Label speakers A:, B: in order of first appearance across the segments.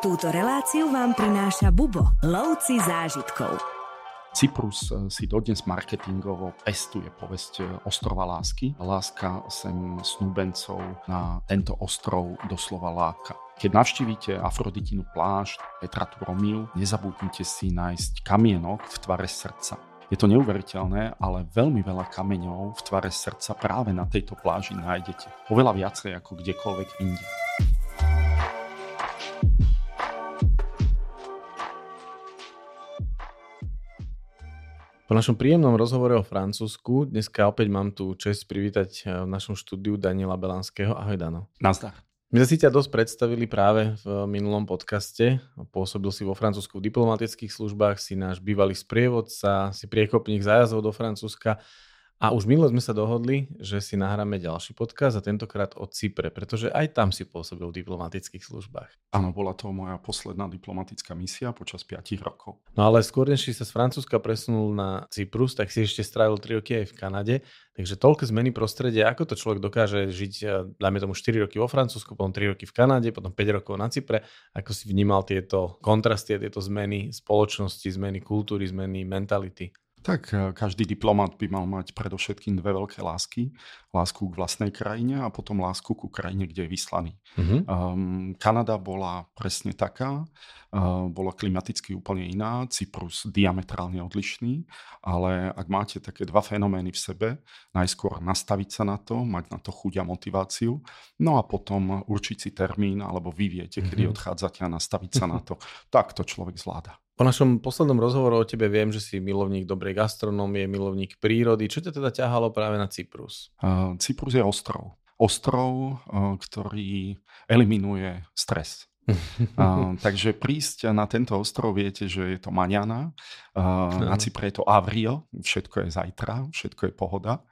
A: Túto reláciu vám prináša Bubo, lovci zážitkov.
B: Cyprus eh, si dodnes marketingovo pestuje povesť eh, ostrova lásky. Láska sem snúbencov na tento ostrov doslova láka. Keď navštívite Afroditinu plášť Petra Turomiu, nezabudnite si nájsť kamienok v tvare srdca. Je to neuveriteľné, ale veľmi veľa kameňov v tvare srdca práve na tejto pláži nájdete. Oveľa viacej ako kdekoľvek inde.
C: Po našom príjemnom rozhovore o Francúzsku dneska opäť mám tu čest privítať eh, v našom štúdiu Daniela Belanského. Ahoj Dano.
B: Nazdar.
C: My sme si ťa dosť predstavili práve v minulom podcaste. Pôsobil si vo Francúzsku v diplomatických službách, si náš bývalý sprievodca, si priekopník zájazdov do Francúzska a už minule sme sa dohodli, že si nahráme ďalší podcast a tentokrát o Cypre, pretože aj tam si pôsobil v diplomatických službách.
B: Áno, bola to moja posledná diplomatická misia počas 5 rokov.
C: No ale skôr, než si sa z Francúzska presunul na Cyprus, tak si ešte strávil 3 roky aj v Kanade. Takže toľko zmeny prostredia, ako to človek dokáže žiť, dajme tomu 4 roky vo Francúzsku, potom 3 roky v Kanade, potom 5 rokov na Cypre. Ako si vnímal tieto kontrasty, tieto zmeny spoločnosti, zmeny kultúry, zmeny mentality?
B: Tak e, každý diplomat by mal mať predovšetkým dve veľké lásky. Lásku k vlastnej krajine a potom lásku ku krajine, kde je vyslaný. Uh-huh. Um, Kanada bola presne taká, uh, bola klimaticky úplne iná, Cyprus diametrálne odlišný, ale ak máte také dva fenomény v sebe, najskôr nastaviť sa na to, mať na to chuť a motiváciu, no a potom určiť si termín, alebo vy viete, kedy uh-huh. odchádzate a nastaviť sa na to, tak to človek zvláda.
C: Po našom poslednom rozhovoru o tebe viem, že si milovník dobrej gastronómie, milovník prírody. Čo ťa teda ťahalo práve na Cyprus?
B: Uh, Cyprus je ostrov. Ostrov, uh, ktorý eliminuje stres. uh, takže prísť na tento ostrov, viete, že je to Maňana, uh, na Cypre je to Avrio, všetko je zajtra, všetko je pohoda.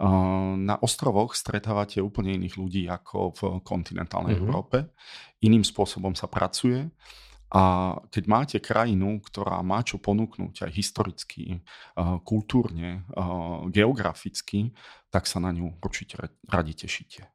B: Uh, na ostrovoch stretávate úplne iných ľudí ako v kontinentálnej uh-huh. Európe. Iným spôsobom sa pracuje. A keď máte krajinu, ktorá má čo ponúknuť aj historicky, kultúrne, geograficky, tak sa na ňu určite radi tešíte.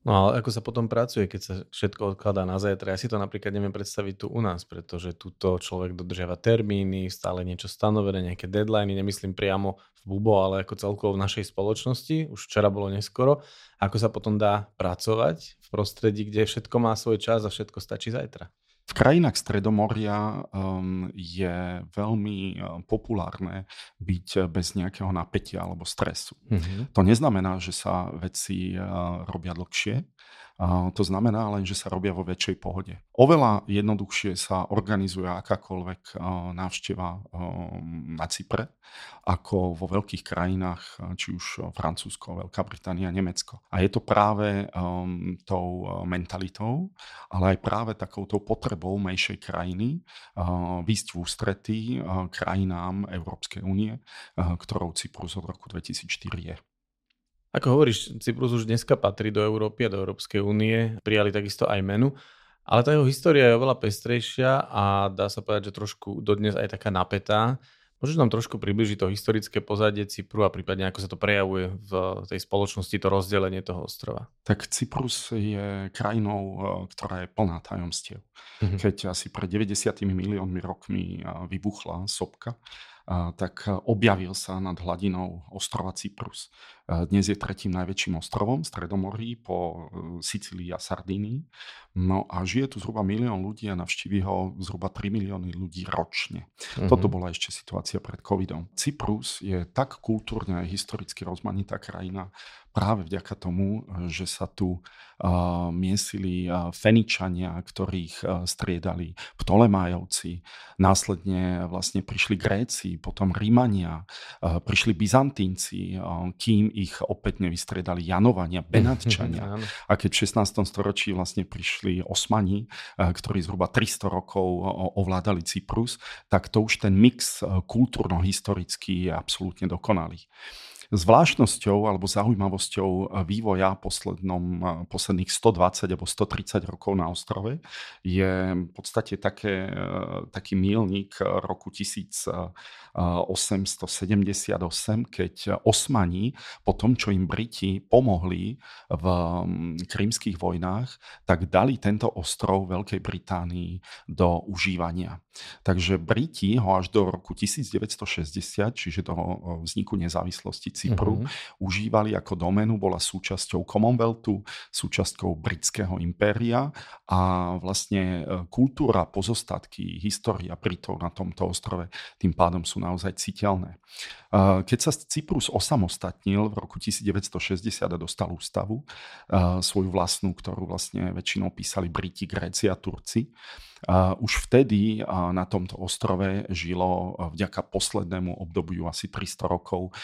C: No ale ako sa potom pracuje, keď sa všetko odkladá na zajtra? Ja si to napríklad neviem predstaviť tu u nás, pretože tuto človek dodržiava termíny, stále niečo stanovené, nejaké deadliny, nemyslím priamo v Bubo, ale ako celkovo v našej spoločnosti. Už včera bolo neskoro. Ako sa potom dá pracovať v prostredí, kde všetko má svoj čas a všetko stačí zajtra?
B: V krajinách Stredomoria um, je veľmi uh, populárne byť bez nejakého napätia alebo stresu. Mm-hmm. To neznamená, že sa veci uh, robia dlhšie, to znamená len, že sa robia vo väčšej pohode. Oveľa jednoduchšie sa organizuje akákoľvek návšteva na Cypre, ako vo veľkých krajinách, či už Francúzsko, Veľká Británia, Nemecko. A je to práve tou mentalitou, ale aj práve takouto potrebou menšej krajiny výsť v ústretí krajinám Európskej únie, ktorou Cyprus od roku 2004 je.
C: Ako hovoríš, Cyprus už dneska patrí do Európy a do Európskej únie, prijali takisto aj menu, ale tá jeho história je oveľa pestrejšia a dá sa povedať, že trošku dodnes aj taká napätá. Môžeš nám trošku približiť to historické pozadie Cypru a prípadne ako sa to prejavuje v tej spoločnosti, to rozdelenie toho ostrova?
B: Tak Cyprus je krajinou, e, ktorá je plná tajomstiev. Mm-hmm. Keď asi pred 90 miliónmi rokmi e, vybuchla sopka, tak objavil sa nad hladinou ostrova Cyprus. Dnes je tretím najväčším ostrovom v Stredomorí po e, Sicílii a Sardínii. No a žije tu zhruba milión ľudí a navštíví ho zhruba 3 milióny ľudí ročne. Mm-hmm. Toto bola ešte situácia pred covidom. Cyprus je tak kultúrne a historicky rozmanitá krajina, práve vďaka tomu, že sa tu miesili Feničania, ktorých striedali Ptolemájovci, následne vlastne prišli Gréci, potom Rímania, prišli Byzantínci, kým ich opäť nevystriedali Janovania, Benatčania. a keď v 16. storočí vlastne prišli Osmani, ktorí zhruba 300 rokov ovládali Cyprus, tak to už ten mix kultúrno-historický je absolútne dokonalý. Zvláštnosťou alebo zaujímavosťou vývoja poslednom, posledných 120 alebo 130 rokov na ostrove je v podstate také, taký mílnik roku 1878, keď Osmani po tom, čo im Briti pomohli v krímskych vojnách, tak dali tento ostrov Veľkej Británii do užívania. Takže Briti ho až do roku 1960, čiže do vzniku nezávislosti Cypru, uh-huh. užívali ako doménu, bola súčasťou Commonwealthu, súčasťou britského impéria a vlastne e, kultúra, pozostatky, história Britov na tomto ostrove tým pádom sú naozaj citeľné. E, keď sa Cyprus osamostatnil v roku 1960 a dostal ústavu, e, svoju vlastnú, ktorú vlastne väčšinou písali Briti, Gréci a Turci, už vtedy na tomto ostrove žilo vďaka poslednému obdobiu asi 300 rokov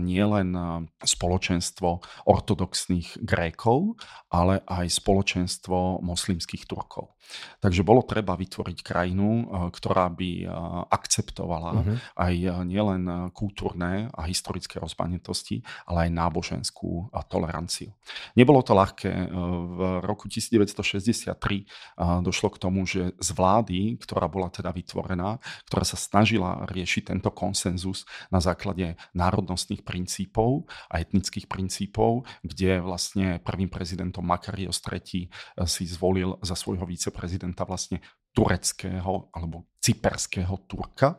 B: nielen spoločenstvo ortodoxných Grékov, ale aj spoločenstvo moslimských Turkov. Takže bolo treba vytvoriť krajinu, ktorá by akceptovala uh-huh. aj nielen kultúrne a historické rozmanitosti, ale aj náboženskú toleranciu. Nebolo to ľahké. V roku 1963 došlo k tomu, že z vlády, ktorá bola teda vytvorená, ktorá sa snažila riešiť tento konsenzus na základe národnostných princípov a etnických princípov, kde vlastne prvým prezidentom Makarios III eh, si zvolil za svojho viceprezidenta vlastne tureckého alebo cyperského Turka.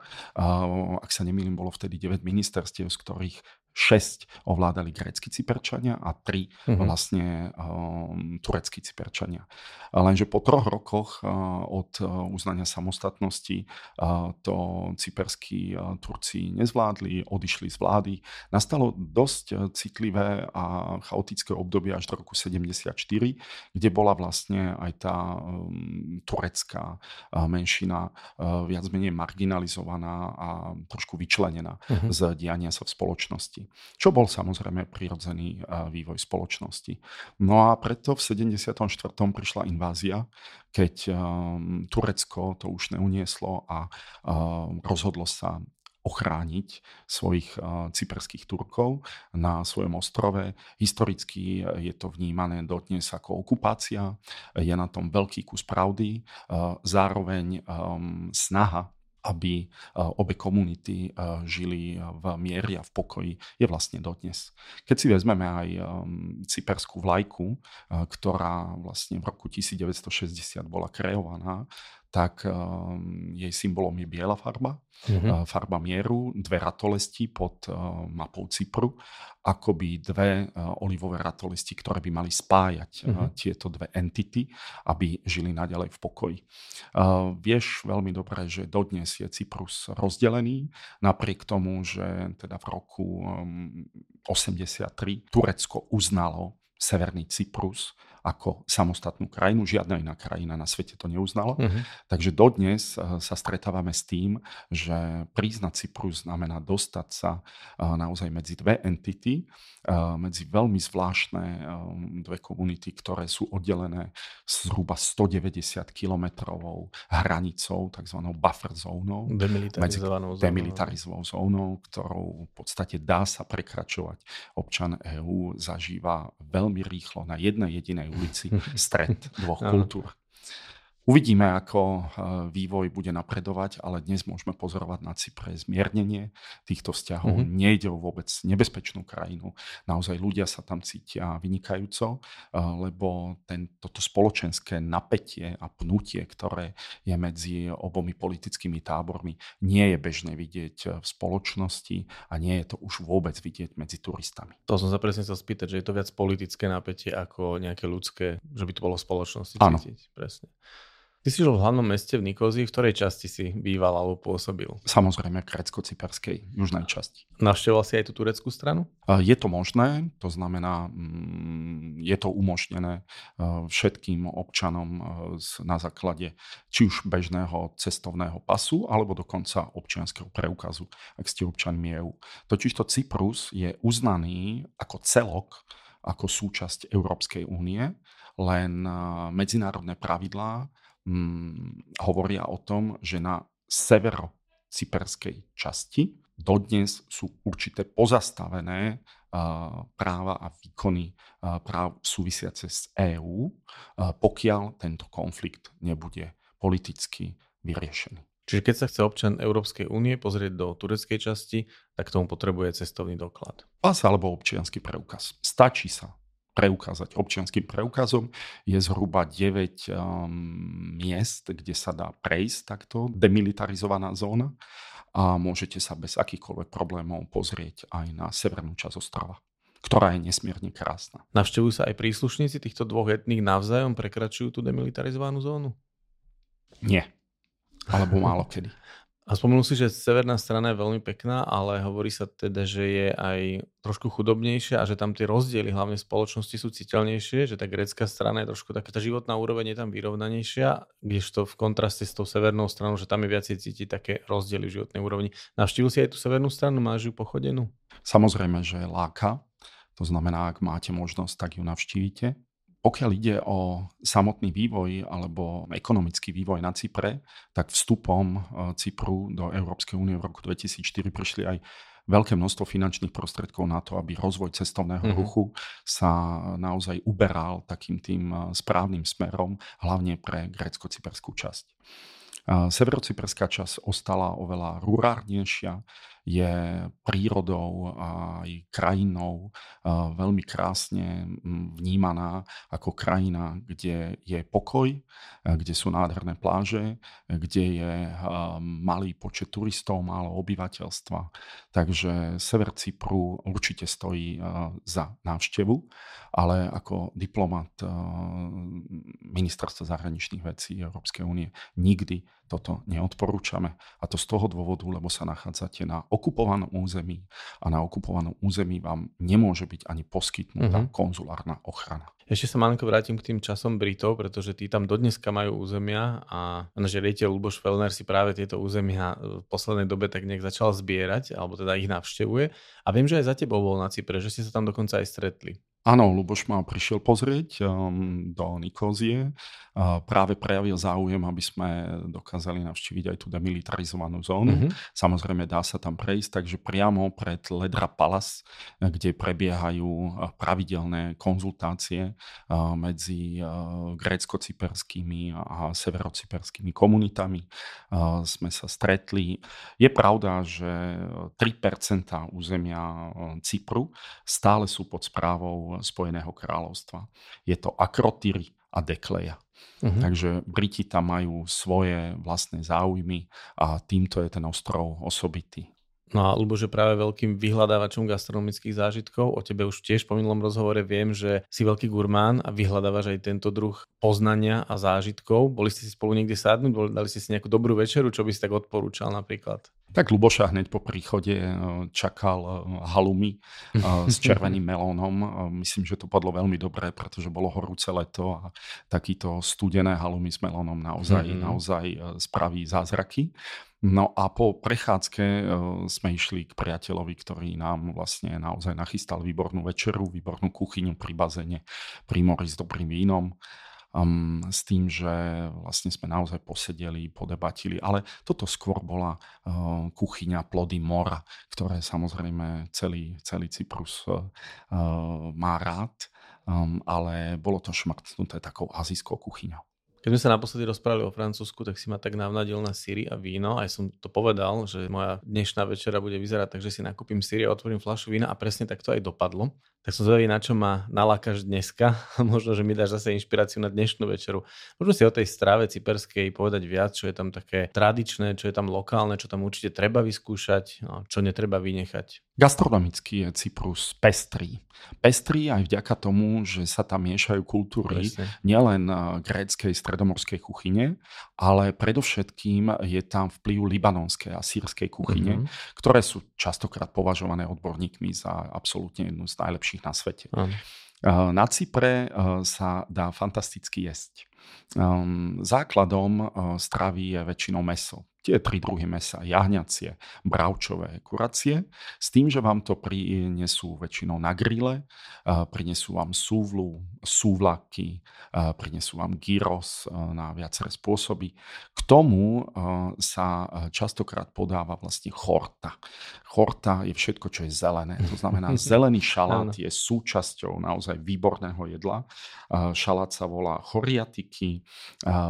B: Ak sa nemýlim, bolo vtedy 9 ministerstiev, z ktorých 6 ovládali grécky Cyperčania a 3 mm-hmm. vlastne um, tureckí Cyperčania. Lenže po troch rokoch uh, od uh, uznania samostatnosti uh, to cyperskí uh, Turci nezvládli, odišli z vlády. Nastalo dosť citlivé a chaotické obdobie až do roku 74, kde bola vlastne aj tá um, turecká uh, menšina uh, viac menej marginalizovaná a trošku vyčlenená mm-hmm. z diania sa v spoločnosti čo bol samozrejme prirodzený vývoj spoločnosti. No a preto v 74. prišla invázia, keď um, Turecko to už neunieslo a um, rozhodlo sa ochrániť svojich cyperských Turkov na svojom ostrove. Historicky je to vnímané dodnes ako okupácia, je na tom veľký kus pravdy, zároveň snaha aby obe komunity žili v miery a v pokoji, je vlastne dodnes. Keď si vezmeme aj cyperskú vlajku, ktorá vlastne v roku 1960 bola kreovaná, tak jej symbolom je biela farba, mm-hmm. farba mieru, dve ratolesti pod mapou Cypru akoby dve uh, olivové ratolisti, ktoré by mali spájať uh-huh. tieto dve entity, aby žili naďalej v pokoji. Uh, vieš veľmi dobre, že dodnes je Cyprus rozdelený, napriek tomu, že teda v roku um, 83 Turecko uznalo Severný Cyprus ako samostatnú krajinu. Žiadna iná krajina na svete to neuznala. Uh-huh. Takže dodnes eh, sa stretávame s tým, že priznať Cyprus znamená dostať sa eh, naozaj medzi dve entity, eh, medzi veľmi zvláštne dve komunity, ktoré sú oddelené zhruba 190 kilometrovou hranicou, tzv. buffer zónou.
C: Demilitarizovanou
B: zónou. Demilitarizovanou zónou, ktorou v podstate dá sa prekračovať. Občan EÚ zažíva veľmi rýchlo na jednej jedinej ulici stred dvoch kultúr. Uvidíme, ako eh, vývoj bude napredovať, ale dnes môžeme pozorovať na Cypre zmiernenie týchto vzťahov. Mm-hmm. Nejde o vôbec nebezpečnú krajinu. Naozaj ľudia sa tam cítia vynikajúco, eh, lebo ten, toto spoločenské napätie a pnutie, ktoré je medzi obomi politickými tábormi, nie je bežné vidieť eh, v spoločnosti a nie je to už vôbec vidieť medzi turistami.
C: To som sa presne chcel spýtať, že je to viac politické napätie ako nejaké ľudské, že by to bolo v spoločnosti cítiť. Áno. Presne. Ty si žil v hlavnom meste v Nikozii, v ktorej časti si býval alebo pôsobil?
B: Samozrejme grecko-cyperskej južnej časti.
C: Navštevoval si aj tú tureckú stranu?
B: Je to možné, to znamená, mm, je to umožnené všetkým občanom na základe či už bežného cestovného pasu, alebo dokonca občianského preukazu, ak ste občanmi EU. Totižto Cyprus je uznaný ako celok, ako súčasť Európskej únie, len medzinárodné pravidlá hm, hovoria o tom, že na severo cyperskej časti dodnes sú určité pozastavené práva a výkony práv súvisiace s EÚ, pokiaľ tento konflikt nebude politicky vyriešený.
C: Čiže keď sa chce občan Európskej únie pozrieť do tureckej časti, tak tomu potrebuje cestovný doklad.
B: Pas alebo občianský preukaz. Stačí sa preukázať občianským preukazom. Je zhruba 9 um, miest, kde sa dá prejsť takto demilitarizovaná zóna a môžete sa bez akýchkoľvek problémov pozrieť aj na severnú časť ostrova ktorá je nesmierne krásna.
C: Navštevujú sa aj príslušníci týchto dvoch etník navzájom prekračujú tú demilitarizovanú zónu?
B: Nie alebo málo kedy.
C: A spomenul si, že severná strana je veľmi pekná, ale hovorí sa teda, že je aj trošku chudobnejšia a že tam tie rozdiely hlavne spoločnosti sú citeľnejšie, že tá grécka strana je trošku taká, tá životná úroveň je tam vyrovnanejšia, kdežto v kontraste s tou severnou stranou, že tam je viacej cítiť také rozdiely v životnej úrovni. Navštívil si aj tú severnú stranu, máš ju pochodenú?
B: Samozrejme, že láka. To znamená, ak máte možnosť, tak ju navštívite. Pokiaľ ide o samotný vývoj alebo ekonomický vývoj na Cypre, tak vstupom e, Cypru do Európskej únie v roku 2004 prišli aj veľké množstvo finančných prostriedkov na to, aby rozvoj cestovného mm-hmm. ruchu sa naozaj uberal takým tým e, správnym smerom, hlavne pre grécko-cyperskú časť. Severocyperská časť ostala oveľa rurárnejšia, je prírodou a aj krajinou veľmi krásne vnímaná ako krajina, kde je pokoj, kde sú nádherné pláže, kde je malý počet turistov, málo obyvateľstva. Takže sever Cypru určite stojí za návštevu, ale ako diplomat ministerstva zahraničných vecí Európskej únie nikdy toto neodporúčame. A to z toho dôvodu, lebo sa nachádzate na okupovanom území a na okupovanom území vám nemôže byť ani poskytnutá uh-huh. konzulárna ochrana.
C: Ešte sa malinko vrátim k tým časom Britov, pretože tí tam dodneska majú územia a náš riaditeľ Luboš Fellner si práve tieto územia v poslednej dobe tak nejak začal zbierať, alebo teda ich navštevuje. A viem, že aj za tebou bol na Cypre, že ste sa tam dokonca aj stretli.
B: Áno, Luboš ma prišiel pozrieť um, do Nikózie. Uh, práve prejavil záujem, aby sme dokázali navštíviť aj tú demilitarizovanú zónu. Mm-hmm. Samozrejme dá sa tam prejsť, takže priamo pred Ledra Palace, kde prebiehajú uh, pravidelné konzultácie uh, medzi uh, grécko-cyperskými a severocyperskými komunitami, uh, sme sa stretli. Je pravda, že 3% územia Cypru stále sú pod správou Spojeného kráľovstva. Je to Akrotyry a Dekleja. Uh-huh. Takže Briti tam majú svoje vlastné záujmy a týmto je ten ostrov osobitý.
C: No a Lubo, že práve veľkým vyhľadávačom gastronomických zážitkov, o tebe už tiež po minulom rozhovore viem, že si veľký gurmán a vyhľadávaš aj tento druh poznania a zážitkov. Boli ste si spolu niekde sadnúť, dali ste si nejakú dobrú večeru, čo by si tak odporúčal napríklad?
B: Tak Luboša hneď po príchode e, čakal e, halumi e, s červeným melónom. Myslím, že to padlo veľmi dobre, pretože bolo horúce leto a takýto studené halumi s melónom naozaj, mm-hmm. naozaj spraví zázraky. No a po prechádzke sme išli k priateľovi, ktorý nám vlastne naozaj nachystal výbornú večeru, výbornú kuchyňu pri bazene, pri mori s dobrým vínom um, s tým, že vlastne sme naozaj posedeli, podebatili, ale toto skôr bola uh, kuchyňa plody mora, ktoré samozrejme celý, celý Cyprus uh, má rád, um, ale bolo to šmrtnuté takou azijskou kuchyňou.
C: Keď sme sa naposledy rozprávali o Francúzsku, tak si ma tak navnadil na síry a víno. Aj som to povedal, že moja dnešná večera bude vyzerať tak, že si nakúpim síry a otvorím fľašu vína a presne tak to aj dopadlo. Tak som zvedavý, na čo ma nalákaš dneska. Možno, že mi dáš zase inšpiráciu na dnešnú večeru. Možno si o tej strave cyperskej povedať viac, čo je tam také tradičné, čo je tam lokálne, čo tam určite treba vyskúšať, no, čo netreba vynechať.
B: Gastronomicky je Cyprus pestrý. Pestrý aj vďaka tomu, že sa tam miešajú kultúry Presne. nielen eh, gréckej stredomorskej kuchyne, ale predovšetkým je tam vplyv libanonskej a sírskej kuchyne, uh-huh. ktoré sú častokrát považované odborníkmi za absolútne jednu z najlepších na svete. Uh-huh. Na Cypre eh, sa dá fantasticky jesť. Ehm, základom stravy je väčšinou meso Tie tri druhy mesa, jahňacie, bravčové, kuracie, s tým, že vám to prinesú väčšinou na grille, prinesú vám súvlu, súvlaky, prinesú vám gyros na viaceré spôsoby. K tomu sa častokrát podáva vlastne chorta. Chorta je všetko, čo je zelené. To znamená, zelený šalát je súčasťou naozaj výborného jedla. Šalát sa volá choriatiky,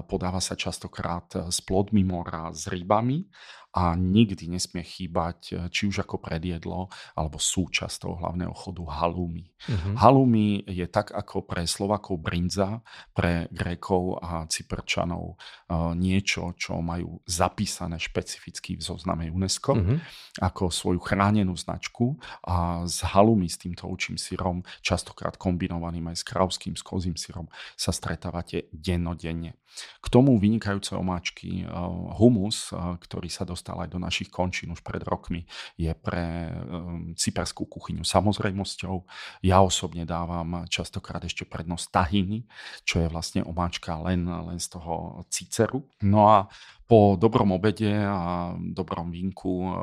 B: podáva sa častokrát s plodmi mora, s prośbami, a nikdy nesmie chýbať, e, či už ako predjedlo, alebo súčasť toho hlavného chodu halumi. Uh-huh. Halumi je tak ako pre Slovakov brinza, pre Grékov a Cyperčanov uh, niečo, čo majú zapísané špecificky v zozname UNESCO uh-huh. ako svoju chránenú značku a s halumi, s týmto učím syrom, častokrát kombinovaným aj s kravským, s kozím syrom, sa stretávate dennodenne. K tomu vynikajúce omáčky, uh, humus, uh, ktorý sa dostal aj do našich končín už pred rokmi, je pre um, cyperskú kuchyňu samozrejmosťou. Ja osobne dávam častokrát ešte prednosť tahiny, čo je vlastne omáčka len, len z toho ciceru. No a po dobrom obede a dobrom vínku eh,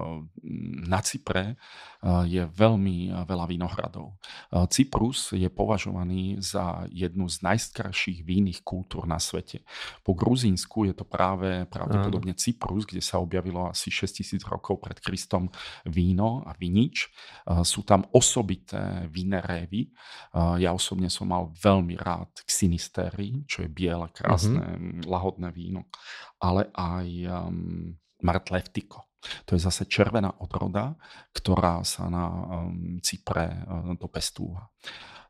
B: na Cypre eh, je veľmi veľa vinohradov. Cyprus je považovaný za jednu z najstarších vínnych kultúr na svete. Po Gruzínsku je to práve pravdepodobne Cyprus, kde sa objavilo asi 6000 rokov pred Kristom víno a vinič. Sú tam osobité víne Ja osobne som mal veľmi rád Xinistery, čo je biele, krásne, mm-hmm. lahodné víno ale aj um, martlevtiko. To je zase červená odroda, ktorá sa na um, Cypre um, dopestúva.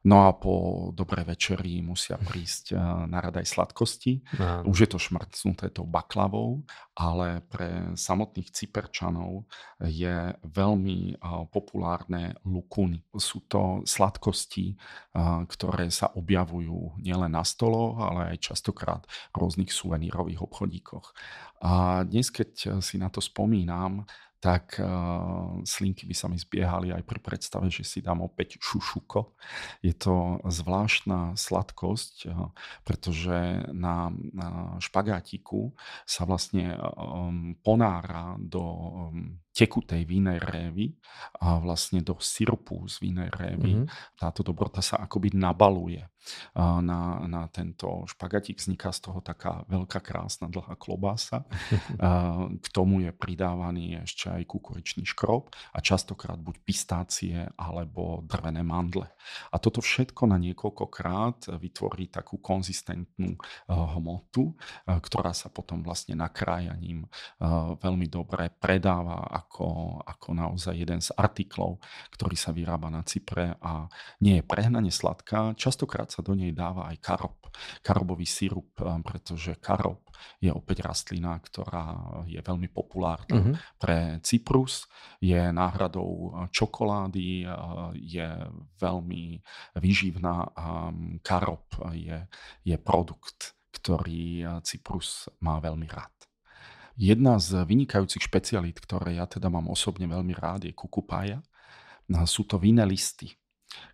B: No a po dobrej večeri musia prísť eh, na rad aj sladkosti. Áno. Už je to šmrcnuté tou baklavou, ale pre samotných Cyperčanov je veľmi eh, populárne lukuny. Sú to sladkosti, eh, ktoré sa objavujú nielen na stoloch, ale aj častokrát v rôznych suvenírových obchodíkoch. A dnes, keď si na to spomínam, tak uh, slinky by sa mi zbiehali aj pri predstave, že si dám opäť šušuko. Je to zvláštna sladkosť, uh, pretože na, na špagátiku sa vlastne um, ponára do um, tekutej vínej révy a vlastne do syrupu z vínej révy. Mm-hmm. Táto dobrota sa akoby nabaluje na, na tento špagatík. Vzniká z toho taká veľká, krásna, dlhá klobása. K tomu je pridávaný ešte aj kukuričný škrob a častokrát buď pistácie alebo drvené mandle. A toto všetko na niekoľkokrát vytvorí takú konzistentnú hmotu, ktorá sa potom vlastne nakrájaním veľmi dobre predáva ako, ako naozaj jeden z artiklov, ktorý sa vyrába na Cypre a nie je prehnane sladká. Častokrát sa do nej dáva aj karob, karobový sirup, eh, pretože karob je opäť rastlina, ktorá je veľmi populárna uh-huh. pre Cyprus, je náhradou eh, čokolády, eh, je veľmi výživná a mm, karob je, je produkt, ktorý Cyprus má veľmi rád. Jedna z vynikajúcich špecialít, ktoré ja teda mám osobne veľmi rád, je kukupája. Sú to vinné listy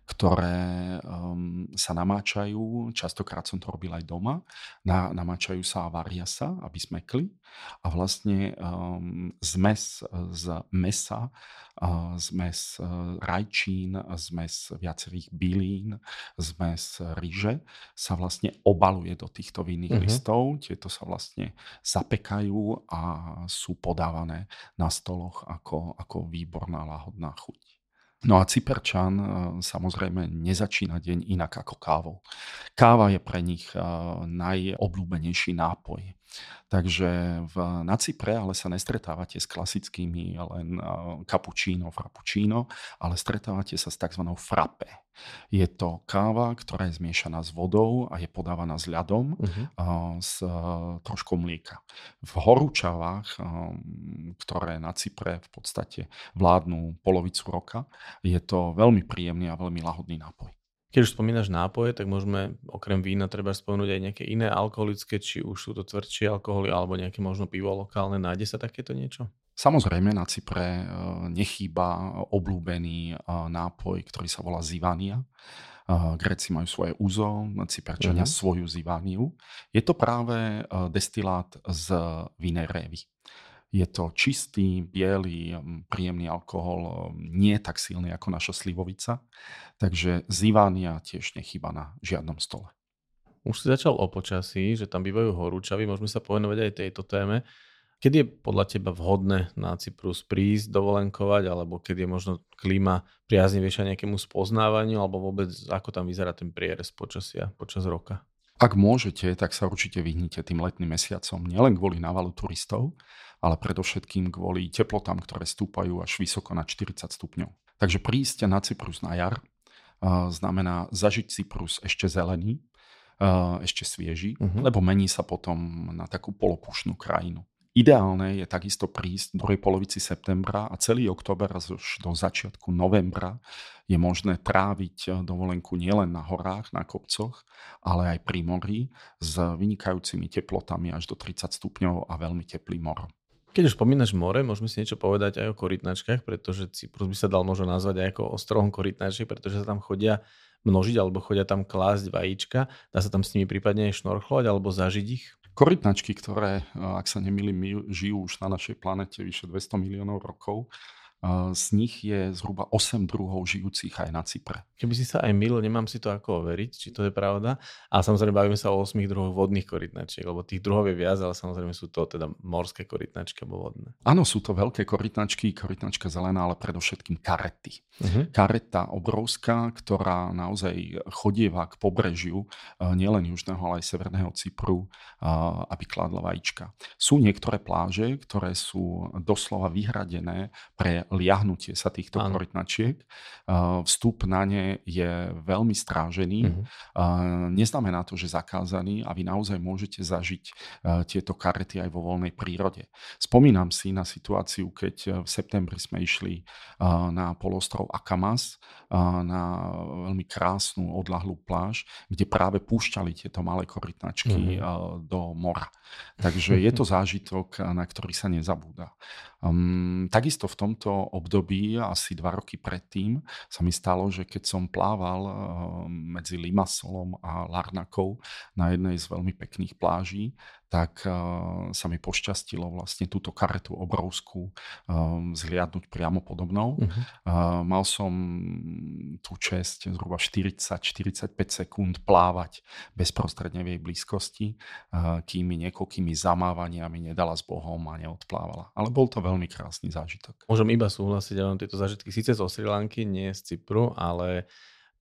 B: ktoré um, sa namáčajú, častokrát som to robil aj doma, na, namáčajú sa a varia sa, aby smekli a vlastne um, zmes z mesa, uh, zmes uh, rajčín, zmes viacerých bylín, zmes ryže sa vlastne obaluje do týchto vinných uh-huh. listov. Tieto sa vlastne zapekajú a sú podávané na stoloch ako, ako výborná láhodná chuť. No a Cyperčan e, samozrejme nezačína deň inak ako kávou. Káva je pre nich e, najobľúbenejší nápoj. Takže v, na Cypre ale sa nestretávate s klasickými len cappuccino, frappuccino, ale stretávate sa s tzv. frappe. Je to káva, ktorá je zmiešaná s vodou a je podávaná s ľadom uh-huh. s troškou mlieka. V horúčavách, ktoré na Cypre v podstate vládnu polovicu roka, je to veľmi príjemný a veľmi lahodný nápoj.
C: Keď už spomínaš nápoje, tak môžeme okrem vína treba spomenúť aj nejaké iné alkoholické, či už sú to tvrdšie alkoholy alebo nejaké možno pivo lokálne. Nájde sa takéto niečo?
B: Samozrejme, na Cypre e, nechýba obľúbený e, nápoj, ktorý sa volá Zivania. E, Gréci majú svoje úzo, Cyperčania uh-huh. svoju Zivaniu. Je to práve destilát z vínej révy. Je to čistý, biely, príjemný alkohol, nie tak silný ako naša slivovica. Takže Zivania tiež nechyba na žiadnom stole.
C: Už si začal o počasí, že tam bývajú horúčavy, môžeme sa povenovať aj tejto téme. Kedy je podľa teba vhodné na Cyprus prísť, dovolenkovať, alebo keď je možno klíma priaznivejšia nejakému spoznávaniu, alebo vôbec ako tam vyzerá ten prierez počasia počas roka?
B: Ak môžete, tak sa určite vyhnite tým letným mesiacom, nielen kvôli návalu turistov, ale predovšetkým kvôli teplotám, ktoré stúpajú až vysoko na 40 stupňov. Takže prísť na Cyprus na jar znamená zažiť Cyprus ešte zelený, ešte svieži, uh-huh. lebo mení sa potom na takú polopušnú krajinu. Ideálne je takisto prísť v druhej polovici septembra a celý október až do začiatku novembra je možné tráviť eh, dovolenku nielen na horách, na kopcoch, ale aj pri mori s vynikajúcimi teplotami až do 30 stupňov a veľmi teplý mor.
C: Keď už spomínaš more, môžeme si niečo povedať aj o korytnačkách, pretože Cyprus by sa dal možno nazvať aj ako ostrovom korytnačiek, pretože sa tam chodia množiť alebo chodia tam klásť vajíčka. Dá sa tam s nimi prípadne aj šnorchlovať alebo zažiť ich?
B: Korytnačky, ktoré, ak sa nemýlim, žijú už na našej planete vyše 200 miliónov rokov, z nich je zhruba 8 druhov žijúcich aj na Cypre.
C: Keby si sa aj milil, nemám si to ako overiť, či to je pravda. A samozrejme bavíme sa o 8 druhoch vodných korytnačiek, lebo tých druhov je viac, ale samozrejme sú to teda morské korytnačky alebo vodné.
B: Áno, sú to veľké korytnačky, korytnačka zelená, ale predovšetkým karety. Uh-huh. Kareta obrovská, ktorá naozaj chodieva k pobrežiu nielen južného, ale aj severného Cypru, aby kládla vajíčka. Sú niektoré pláže, ktoré sú doslova vyhradené pre liahnutie sa týchto ano. korytnačiek. Vstup na ne je veľmi strážený. Uh-huh. Neznamená to, že zakázaný a vy naozaj môžete zažiť tieto karety aj vo voľnej prírode. Spomínam si na situáciu, keď v septembri sme išli na polostrov Akamas, na veľmi krásnu odlahlú pláž, kde práve púšťali tieto malé korytnačky uh-huh. do mora. Takže je to zážitok, na ktorý sa nezabúda. Um, takisto v tomto období, asi dva roky predtým, sa mi stalo, že keď som plával uh, medzi Limassolom a Larnakou na jednej z veľmi pekných pláží, tak uh, sa mi pošťastilo vlastne túto karetu obrovskú um, zhliadnúť priamo podobnou. Uh-huh. Uh, mal som tú čest zhruba 40-45 sekúnd plávať bezprostredne v jej blízkosti, kým mi niekoľkými zamávaniami nedala s Bohom a neodplávala. Ale bol to veľmi krásny zážitok.
C: Môžem iba súhlasiť, ja tieto zážitky síce zo Sri Lanky, nie z Cypru, ale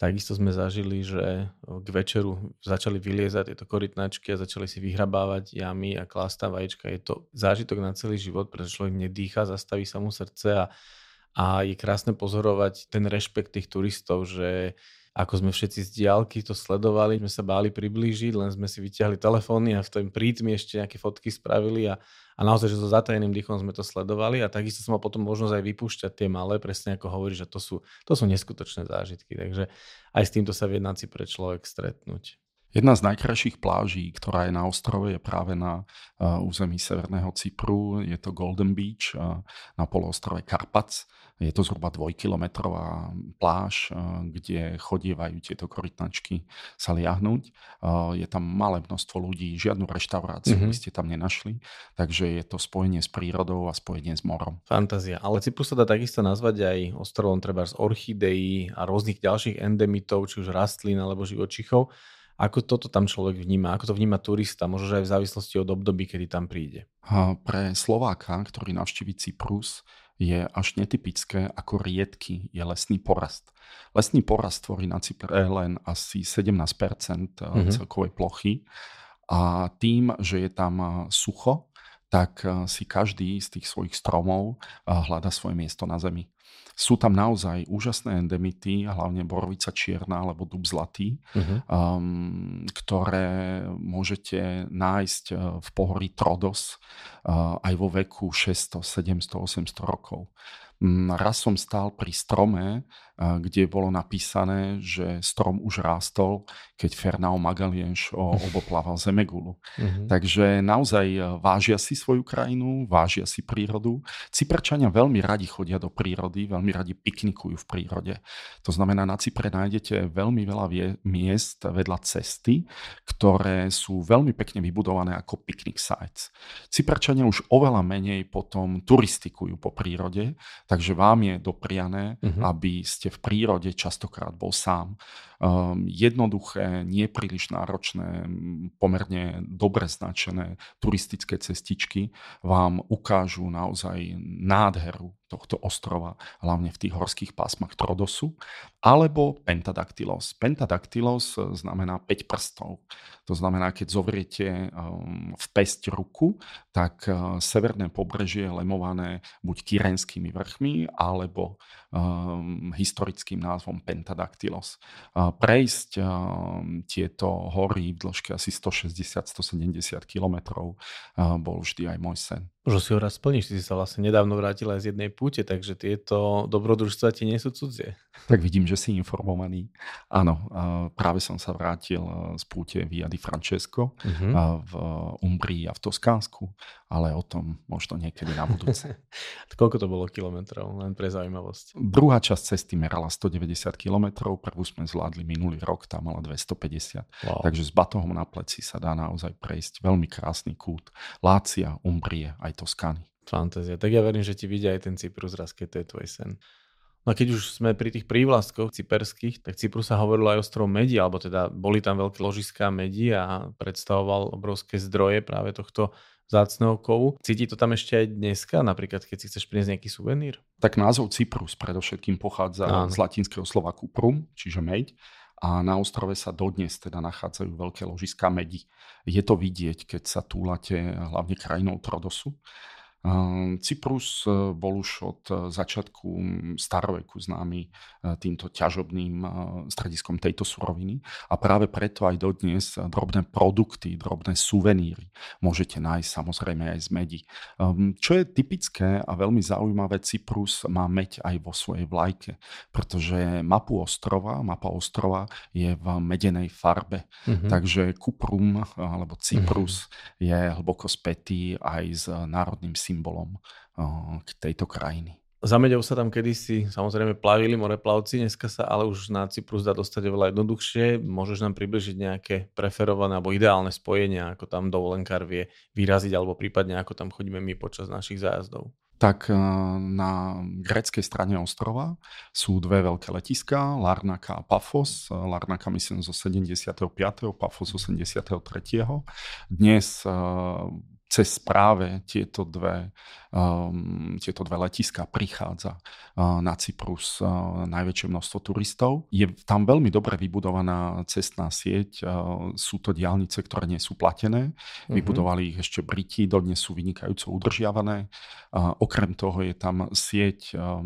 C: Takisto sme zažili, že k večeru začali vyliezať tieto korytnačky a začali si vyhrabávať jamy a klásť vajíčka. Je to zážitok na celý život, pretože človek nedýcha, zastaví sa mu srdce a, a je krásne pozorovať ten rešpekt tých turistov, že ako sme všetci z diálky to sledovali, sme sa báli priblížiť, len sme si vyťahli telefóny a v tom prítmi ešte nejaké fotky spravili a, a naozaj, že so zatajeným dýchom sme to sledovali a takisto som mal potom možnosť aj vypúšťať tie malé, presne ako hovorí, že to sú, to sú neskutočné zážitky, takže aj s týmto sa vie na pre človek stretnúť.
B: Jedna z najkrajších pláží, ktorá je na ostrove, je práve na uh, území Severného Cypru. Je to Golden Beach uh, na poloostrove Karpac. Je to zhruba dvojkilometrová pláž, uh, kde chodievajú tieto korytnačky sa liahnuť. Je tam malé množstvo ľudí, žiadnu reštauráciu mm-hmm. by ste tam nenašli. Takže je to spojenie s prírodou a spojenie s morom.
C: Fantázia. Ale Cyprus sa dá takisto nazvať aj ostrovom treba z orchideí a rôznych ďalších endemitov, či už rastlín alebo živočichov. Ako toto tam človek vníma? Ako to vníma turista? Možno aj v závislosti od období, kedy tam príde.
B: Pre Slováka, ktorý navštíví Cyprus, je až netypické, ako riedky je lesný porast. Lesný porast tvorí na Cypre len asi 17% mm-hmm. celkovej plochy a tým, že je tam sucho, tak si každý z tých svojich stromov hľada svoje miesto na zemi. Sú tam naozaj úžasné endemity, hlavne borovica čierna alebo dub zlatý, uh-huh. um, ktoré môžete nájsť uh, v pohorí Trodos uh, aj vo veku 600, 700, 800 rokov. Mm, raz som stál pri strome, kde bolo napísané, že strom už rástol, keď Fernão Magalhães oboplával Zemegulu. Uh-huh. Takže naozaj e, vážia si svoju krajinu, vážia si prírodu. Cyperčania veľmi radi chodia do prírody prírody, veľmi radi piknikujú v prírode. To znamená, na Cypre nájdete veľmi veľa vie- miest vedľa cesty, ktoré sú veľmi pekne vybudované ako picnic sites. Cyperčania už oveľa menej potom turistikujú po prírode, takže vám je dopriané, uh-huh. aby ste v prírode častokrát bol sám. Um, jednoduché, nie príliš náročné, pomerne dobre značené turistické cestičky vám ukážu naozaj nádheru tohto ostrova, hlavne v tých horských pásmach Trodosu, alebo Pentadactylos. Pentadactylos znamená 5 prstov. To znamená, keď zovriete um, v pesť ruku, tak uh, severné pobrežie je lemované buď kyrenskými vrchmi, alebo historickým názvom Pentadactylos. Uh, prejsť tieto hory v dĺžke asi 160-170 kilometrov bol vždy aj môj sen.
C: Možno si ho raz splníš, ty si sa vlastne nedávno vrátil aj z jednej púte, takže tieto dobrodružstva ti nie sú cudzie.
B: Tak vidím, že si informovaný. Áno, práve som sa vrátil z púte Via di Francesco uh-huh. v Umbrii a v Toskánsku, ale o tom možno niekedy na budúce.
C: Koľko to bolo kilometrov, len pre zaujímavosť?
B: Druhá časť cesty merala 190 kilometrov, prvú sme zvládli minulý rok, tam mala 250. Wow. Takže s batohom na pleci sa dá naozaj prejsť veľmi krásny kút. Lácia, Umbrie, aj Toskány.
C: Fantázia. Tak ja verím, že ti vidia aj ten Cyprus raz, keď to je tvoj sen. No a keď už sme pri tých prívlastkoch cyperských, tak Cyprus sa hovorilo aj o ostrov Medi, alebo teda boli tam veľké ložiská Medi a predstavoval obrovské zdroje práve tohto zácného kovu. Cíti to tam ešte aj dneska, napríklad keď si chceš priniesť nejaký suvenír?
B: Tak názov Cyprus predovšetkým pochádza Áno. z latinského slova kuprum, čiže meď a na ostrove sa dodnes teda nachádzajú veľké ložiska medi. Je to vidieť, keď sa túlate hlavne krajinou Trodosu. Ehm, Cyprus e, bol už od e, začiatku staroveku známy e, týmto ťažobným strediskom tejto suroviny a práve preto aj dodnes drobné produkty, drobné suveníry môžete nájsť samozrejme aj z medi. Ehm, čo je typické a veľmi zaujímavé, Cyprus má meď aj vo svojej vlajke, pretože mapu ostrova, mapa ostrova je v medenej farbe. Mm-hmm. Takže Kuprum alebo Cyprus mm-hmm. je hlboko spätý aj s národným symbolom symbolom k tejto krajiny.
C: Za Medou sa tam kedysi samozrejme plavili moreplavci, dneska sa ale už na Cyprus dá dostať oveľa jednoduchšie. Môžeš nám približiť nejaké preferované alebo ideálne spojenia, ako tam dovolenkár vie vyraziť, alebo prípadne ako tam chodíme my počas našich zájazdov?
B: tak na greckej strane ostrova sú dve veľké letiská, Larnaka a Pafos. Larnaka myslím zo 75. Pafos 83. Dnes cez práve tieto dve, um, tieto dve letiska prichádza uh, na Cyprus uh, najväčšie množstvo turistov. Je tam veľmi dobre vybudovaná cestná sieť, uh, sú to diálnice, ktoré nie sú platené, mm-hmm. vybudovali ich ešte Briti, dodnes sú vynikajúco udržiavané. Uh, okrem toho je tam sieť um,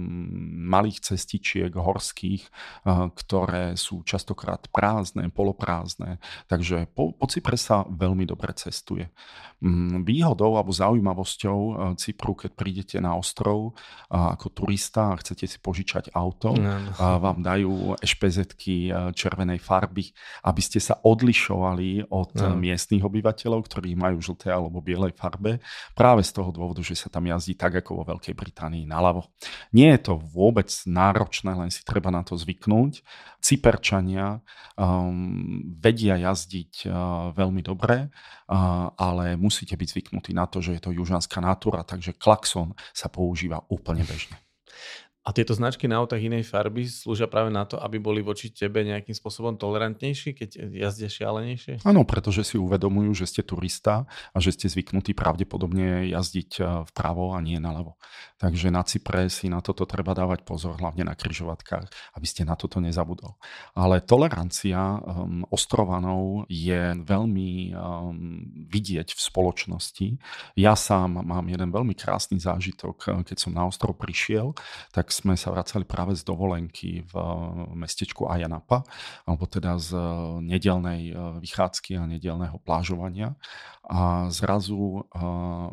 B: malých cestičiek horských, uh, ktoré sú častokrát prázdne, poloprázdne, takže po, po Cypre sa veľmi dobre cestuje. Um, výhodou alebo zaujímavosťou eh, Cypru, keď prídete na ostrov ako turista a chcete si požičať auto, no, vám dajú ešpezetky eh, červenej farby, aby ste sa odlišovali od no. miestných obyvateľov, ktorí majú žlté alebo bielej farbe, práve z toho dôvodu, že sa tam jazdí tak ako vo Veľkej Británii naľavo. Nie je to vôbec náročné, len si treba na to zvyknúť. Cyperčania um, vedia jazdiť uh, veľmi dobre, uh, ale musíte byť zvyknutí zvyknutí na to, že je to južanská natúra, takže klakson sa používa úplne bežne.
C: A tieto značky na autách inej farby slúžia práve na to, aby boli voči tebe nejakým spôsobom tolerantnejší, keď jazdia šialenejšie?
B: Áno, pretože si uvedomujú, že ste turista a že ste zvyknutí pravdepodobne jazdiť eh, vpravo a nie naľavo. Takže na Cypre si na toto treba dávať pozor, hlavne na kryžovatkách, aby ste na toto nezabudol. Ale tolerancia um, ostrovanov je veľmi um, vidieť v spoločnosti. Ja sám mám jeden veľmi krásny zážitok, eh, keď som na ostrov prišiel, tak sme sa vracali práve z dovolenky v eh, mestečku Ayanapa, alebo teda z eh, nedelnej eh, vychádzky a nedelného plážovania a zrazu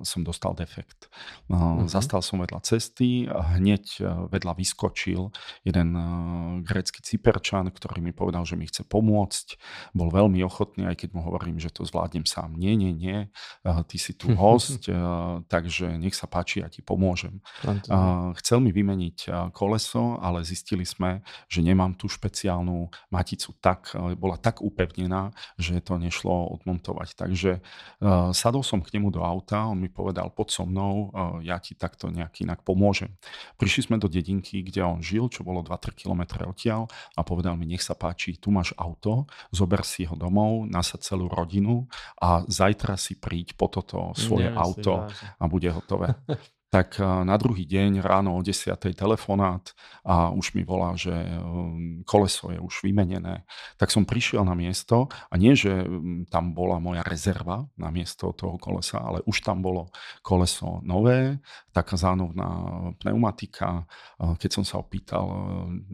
B: som dostal defekt. Uh, uh-huh. Zastal som vedľa cesty hneď vedľa vyskočil jeden grécky cyperčan, ktorý mi povedal, že mi chce pomôcť. Bol veľmi ochotný, aj keď mu hovorím, že to zvládnem sám. Nie, nie, nie, ty si tu host, takže nech sa páči, ja ti pomôžem. Chcel mi vymeniť koleso, ale zistili sme, že nemám tú špeciálnu maticu tak, bola tak upevnená, že to nešlo odmontovať. Takže uh, sadol som k nemu do auta, on mi povedal, pod so mnou, uh, ja ti takto nejak inak pomôžem. Prišli sme do dedinky, kde on žil, čo bolo 2-3 km odtiaľ a povedal mi, nech sa páči, tu máš auto, zober si ho domov, nasad celú rodinu a zajtra si príď po toto svoje Nie, auto a bude hotové. tak eh, na druhý deň ráno o 10. telefonát a už mi volá, že eh, koleso je už vymenené. Tak som prišiel na miesto a nie, že mm, tam bola moja rezerva na miesto toho kolesa, ale už tam bolo koleso nové, taká zánovná pneumatika. Eh, keď som sa opýtal,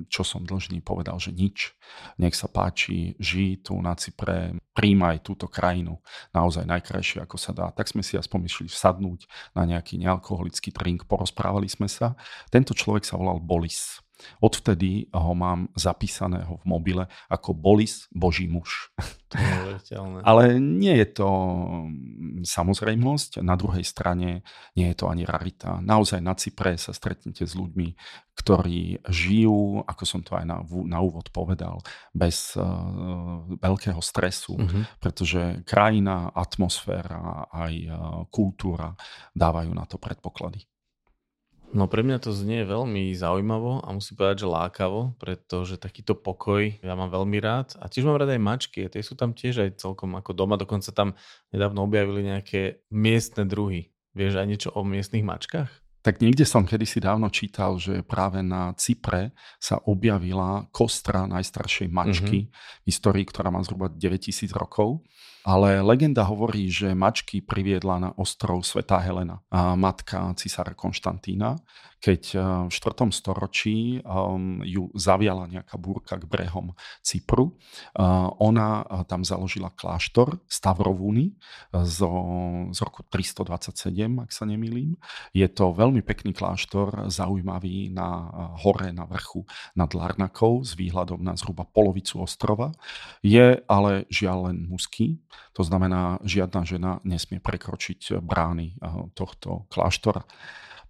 B: čo som dlžný, povedal, že nič. Nech sa páči, žij tu na Cypre, príjmaj túto krajinu naozaj najkrajšie, ako sa dá. Tak sme si aspoň išli sadnúť na nejaký nealkoholický drink, porozprávali sme sa. Tento človek sa volal Bolis. Odvtedy ho mám zapísaného v mobile ako Bolis Boží muž. Ale nie je to mm, samozrejmosť, na druhej strane nie je to ani rarita. Naozaj na Cypre sa stretnete s ľuďmi, ktorí žijú, ako som to aj na, na úvod povedal, bez uh, veľkého stresu, uh-huh. pretože krajina, atmosféra aj uh, kultúra dávajú na to predpoklady.
C: No pre mňa to znie veľmi zaujímavo a musím povedať, že lákavo, pretože takýto pokoj ja mám veľmi rád a tiež mám rád aj mačky tie sú tam tiež aj celkom ako doma, dokonca tam nedávno objavili nejaké miestne druhy. Vieš aj niečo o miestnych mačkách?
B: Tak niekde som kedysi dávno čítal, že práve na Cypre sa objavila kostra najstaršej mačky mm-hmm. v histórii, ktorá má zhruba 9000 rokov ale legenda hovorí, že mačky priviedla na ostrov Svetá Helena, matka cisára Konštantína, keď eh, v 4. storočí um, ju zaviala nejaká búrka k brehom Cypru. Uh, ona uh, tam založila kláštor Stavrovúny z roku 327, ak sa nemýlim. Je to veľmi pekný kláštor, zaujímavý na hore, na vrchu nad Larnakou s výhľadom na zhruba polovicu ostrova. Je ale žiaľ len mužský, to znamená, žiadna žena nesmie prekročiť brány tohto kláštora.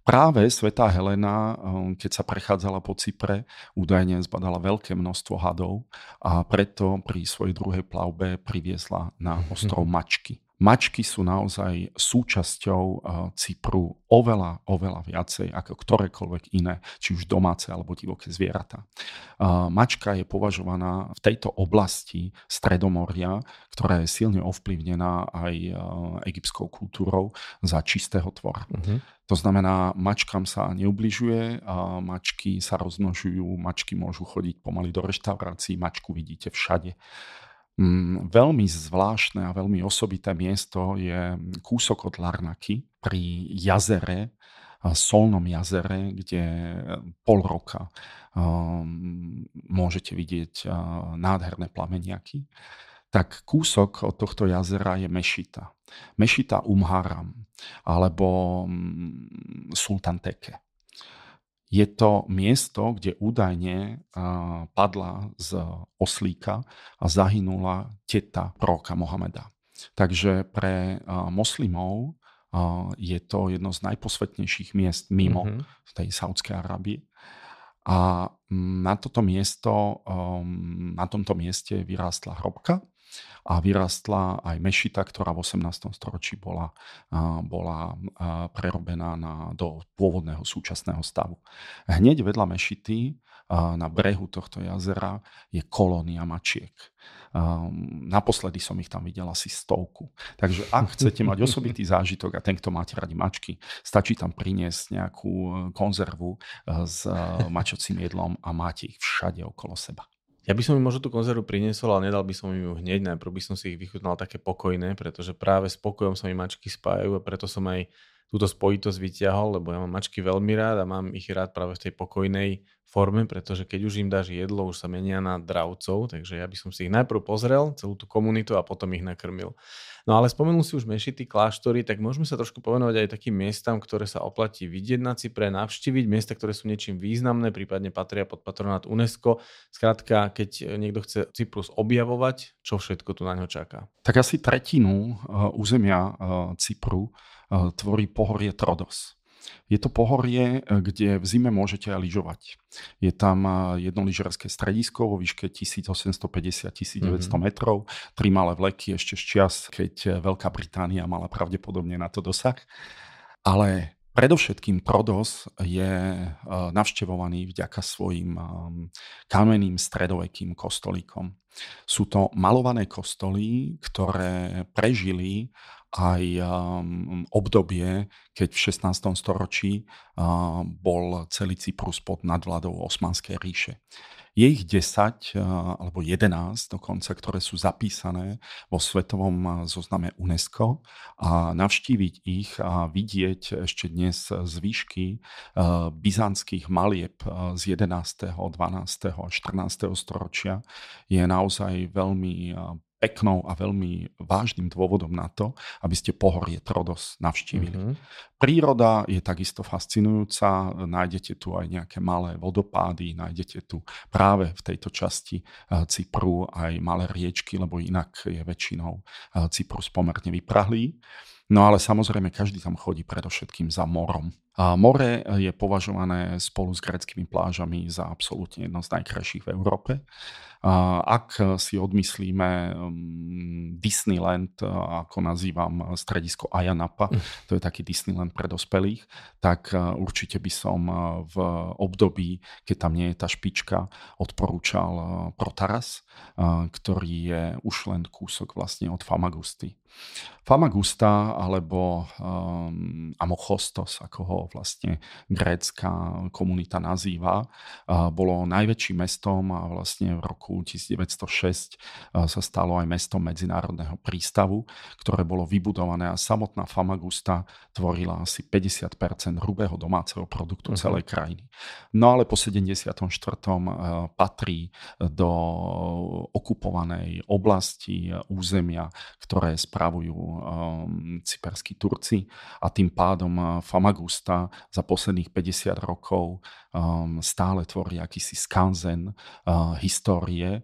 B: Práve svätá Helena, keď sa prechádzala po Cypre, údajne zbadala veľké množstvo hadov a preto pri svojej druhej plavbe priviezla na ostrov Mačky. Mačky sú naozaj súčasťou eh, Cypru oveľa, oveľa viacej ako ktorékoľvek iné, či už domáce alebo divoké zvieratá. Eh, mačka je považovaná v tejto oblasti Stredomoria, ktorá je silne ovplyvnená aj eh, egyptskou kultúrou za čistého tvora. Uh-huh. To znamená, mačkám sa neubližuje, a mačky sa rozmnožujú, mačky môžu chodiť pomaly do reštaurácií, mačku vidíte všade. Mm, veľmi zvláštne a veľmi osobité miesto je kúsok od Larnaky pri jazere, Solnom jazere, kde pol roka um, môžete vidieť uh, nádherné plameniaky. Tak kúsok od tohto jazera je Mešita. Mešita Umharam alebo um, Sultan Teke. Je to miesto, kde údajne padla z oslíka a zahynula teta proroka Mohameda. Takže pre moslimov je to jedno z najposvetnejších miest mimo mm-hmm. tej Saudskej Arábie. A na toto miesto, na tomto mieste vyrástla hrobka, a vyrastla aj mešita, ktorá v 18. storočí bola, bola prerobená na, do pôvodného súčasného stavu. Hneď vedľa mešity na brehu tohto jazera je kolónia mačiek. Naposledy som ich tam videl asi stovku. Takže ak chcete mať osobitý zážitok a ten, kto máte radi mačky, stačí tam priniesť nejakú e, konzervu e, s e, mačocím jedlom a máte ich všade okolo seba.
C: Ja by som im možno tú konzervu priniesol, ale nedal by som im ju hneď. Najprv by som si ich vychutnal také pokojné, pretože práve s pokojom sa mi mačky spájajú a preto som aj túto spojitosť vyťahol, lebo ja mám mačky veľmi rád a mám ich rád práve v tej pokojnej forme, pretože keď už im dáš jedlo, už sa menia na dravcov, takže ja by som si ich najprv pozrel, celú tú komunitu a potom ich nakrmil. No ale spomenul si už mešity, kláštory, tak môžeme sa trošku povenovať aj takým miestam, ktoré sa oplatí vidieť na Cypre, navštíviť, miesta, ktoré sú niečím významné, prípadne patria pod patronát UNESCO. Skrátka, keď niekto chce Cyprus objavovať, čo všetko tu na ňo čaká?
B: Tak asi tretinu uh, územia uh, Cypru tvorí pohorie Trodos. Je to pohorie, kde v zime môžete aj lyžovať. Je tam jedno lyžerské stredisko vo výške 1850-1900 mm-hmm. metrov, tri malé vleky ešte z čias, keď Veľká Británia mala pravdepodobne na to dosah. Ale Predovšetkým Trodos je navštevovaný vďaka svojim kamenným stredovekým kostolíkom. Sú to malované kostoly, ktoré prežili aj um, obdobie, keď v 16. storočí uh, bol celý Cyprus pod nadvládou Osmanskej ríše. Je ich 10 alebo 11 dokonca, ktoré sú zapísané vo svetovom zozname UNESCO a navštíviť ich a vidieť ešte dnes zvyšky byzantských malieb z 11., 12. a 14. storočia je naozaj veľmi peknou a veľmi vážnym dôvodom na to, aby ste pohorie Trodos navštívili. Mm-hmm. Príroda je takisto fascinujúca, nájdete tu aj nejaké malé vodopády, nájdete tu práve v tejto časti eh, Cypru aj malé riečky, lebo inak je väčšinou eh, Cyprus pomerne vyprahlý. No ale samozrejme, každý tam chodí predovšetkým za morom. A more je považované spolu s greckými plážami za absolútne jedno z najkrajších v Európe. Ak si odmyslíme mm, Disneyland, ako nazývam stredisko Ayanapa, hm. to je taký Disneyland pre dospelých, tak určite by som v období, keď tam nie je tá špička, odporúčal Protaras, ktorý je už len kúsok vlastne od Famagusty. Famagusta alebo um, Amochostos, ako ho vlastne grécka komunita nazýva, bolo najväčším mestom a vlastne v roku roku 1906 sa stalo aj mestom medzinárodného prístavu, ktoré bolo vybudované a samotná Famagusta tvorila asi 50 hrubého domáceho produktu uh-huh. celej krajiny. No ale po 74. patrí do okupovanej oblasti územia, ktoré spravujú cyperskí Turci a tým pádom Famagusta za posledných 50 rokov stále tvorí akýsi skanzen histórie histórie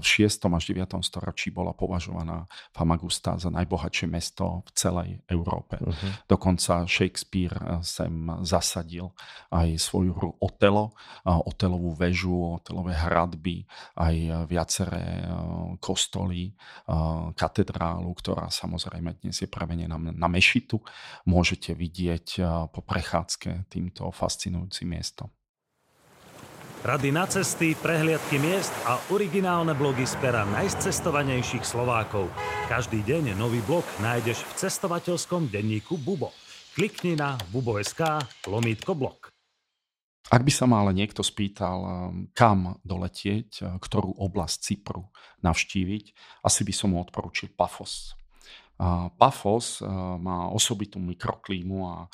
B: v 6. až 9. storočí bola považovaná Famagusta za najbohatšie mesto v celej Európe. Uh-huh. Dokonca Shakespeare sem zasadil aj svoju hru Otelo, Otelovú väžu, Otelové hradby, aj viaceré eh, kostoly, katedrálu, ktorá samozrejme dnes je premenená na mešitu. Môžete vidieť po prechádzke týmto fascinujúcim miestom.
D: Rady na cesty, prehliadky miest a originálne blogy z pera najcestovanejších Slovákov. Každý deň nový blog nájdeš v cestovateľskom denníku Bubo. Klikni na bubo.sk lomítko blog.
B: Ak by sa ma ale niekto spýtal, um, kam doletieť, uh, ktorú oblasť Cypru navštíviť, asi by som mu odporučil Pafos. Pafos má osobitú mikroklímu a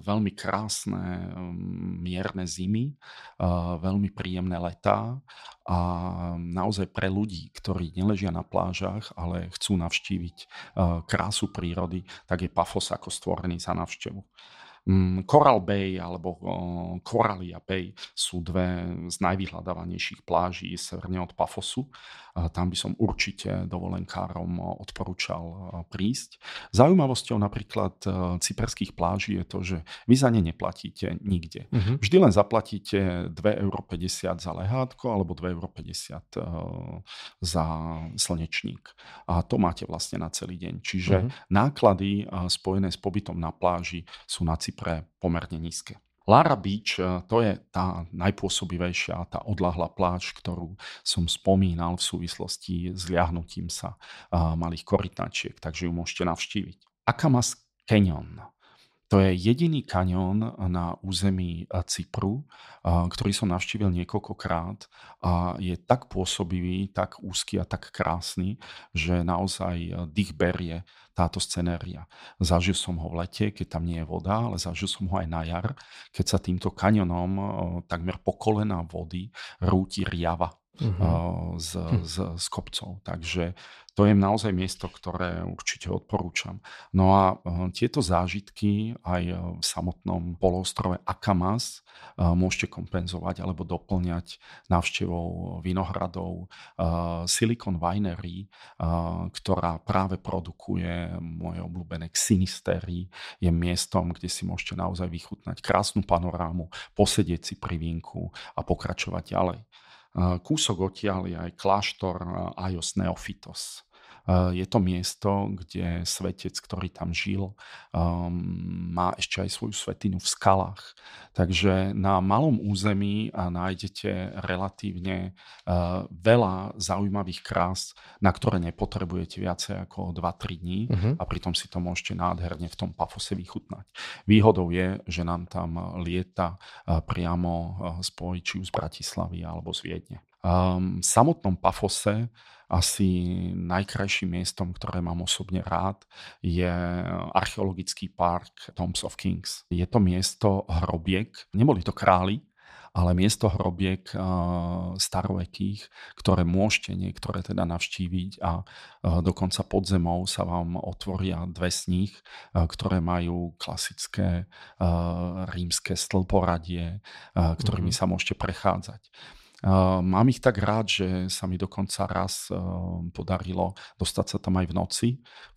B: veľmi krásne mierne zimy, veľmi príjemné letá a naozaj pre ľudí, ktorí neležia na plážach, ale chcú navštíviť krásu prírody, tak je Pafos ako stvorený za navštevu. Mm, Coral Bay alebo Coralia Bay sú dve z najvyhľadávanejších pláží severne od Pafosu. Tam by som určite dovolenkárom odporúčal prísť. Zaujímavosťou napríklad cyperských pláží je to, že vy za ne neplatíte nikde. Uh-huh. Vždy len zaplatíte 2,50 eur za lehátko alebo 2,50 eur za slnečník. A to máte vlastne na celý deň. Čiže uh-huh. náklady spojené s pobytom na pláži sú na Cypre pre pomerne nízke. Lara Beach eh, to je tá najpôsobivejšia, tá odlahlá pláž, ktorú som spomínal v súvislosti s liahnutím sa eh, malých korytnačiek, takže ju môžete navštíviť. Akamas Canyon to je jediný kanión na území eh, Cypru, eh, ktorý som navštívil niekoľkokrát a je tak pôsobivý, tak úzky a tak krásny, že naozaj eh, dých berie táto scenéria. Zažil som ho v lete, keď tam nie je voda, ale zažil som ho aj na jar, keď sa týmto kanionom takmer po kolena vody rúti riava. Uh-huh. z, z, z kopcov. Takže to je naozaj miesto, ktoré určite odporúčam. No a tieto zážitky aj v samotnom poloostrove Akamas môžete kompenzovať alebo doplňať návštevou vinohradov Silicon Winery, ktorá práve produkuje moje obľúbené Xinistery. Je miestom, kde si môžete naozaj vychutnať krásnu panorámu, posedieť si pri vínku a pokračovať ďalej. Kúsok odtiaľ je aj kláštor Aios Neophytos. Je to miesto, kde svetec, ktorý tam žil, um, má ešte aj svoju svetinu v skalách. Takže na malom území nájdete relatívne uh, veľa zaujímavých krás, na ktoré nepotrebujete viacej ako 2-3 dní uh-huh. a pritom si to môžete nádherne v tom Pafose vychutnať. Výhodou je, že nám tam lieta uh, priamo spoj či už z Bratislavy alebo z Viedne. Um, v samotnom Pafose asi najkrajším miestom, ktoré mám osobne rád, je archeologický park Tombs of Kings. Je to miesto hrobiek, neboli to králi, ale miesto hrobiek uh, starovekých, ktoré môžete niektoré teda navštíviť a uh, dokonca pod zemou sa vám otvoria dve z nich, uh, ktoré majú klasické rímske stĺporadie, ktorými mm-hmm. sa môžete prechádzať. Mám ich tak rád, že sa mi dokonca raz podarilo dostať sa tam aj v noci.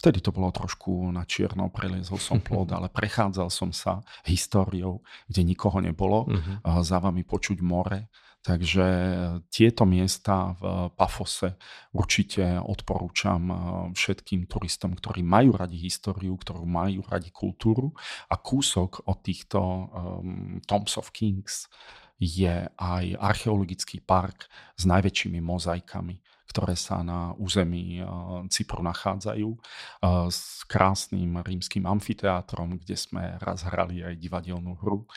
B: Vtedy to bolo trošku na čierno, preliezol som plod, ale prechádzal som sa históriou, kde nikoho nebolo. Uh-huh. Za vami počuť more. Takže tieto miesta v Pafose určite odporúčam všetkým turistom, ktorí majú radi históriu, ktorú majú radi kultúru a kúsok od týchto um, Tombs of Kings je aj archeologický park s najväčšími mozaikami, ktoré sa na území eh, Cypru nachádzajú, eh, s krásnym rímským amfiteátrom, kde sme raz hrali aj divadelnú hru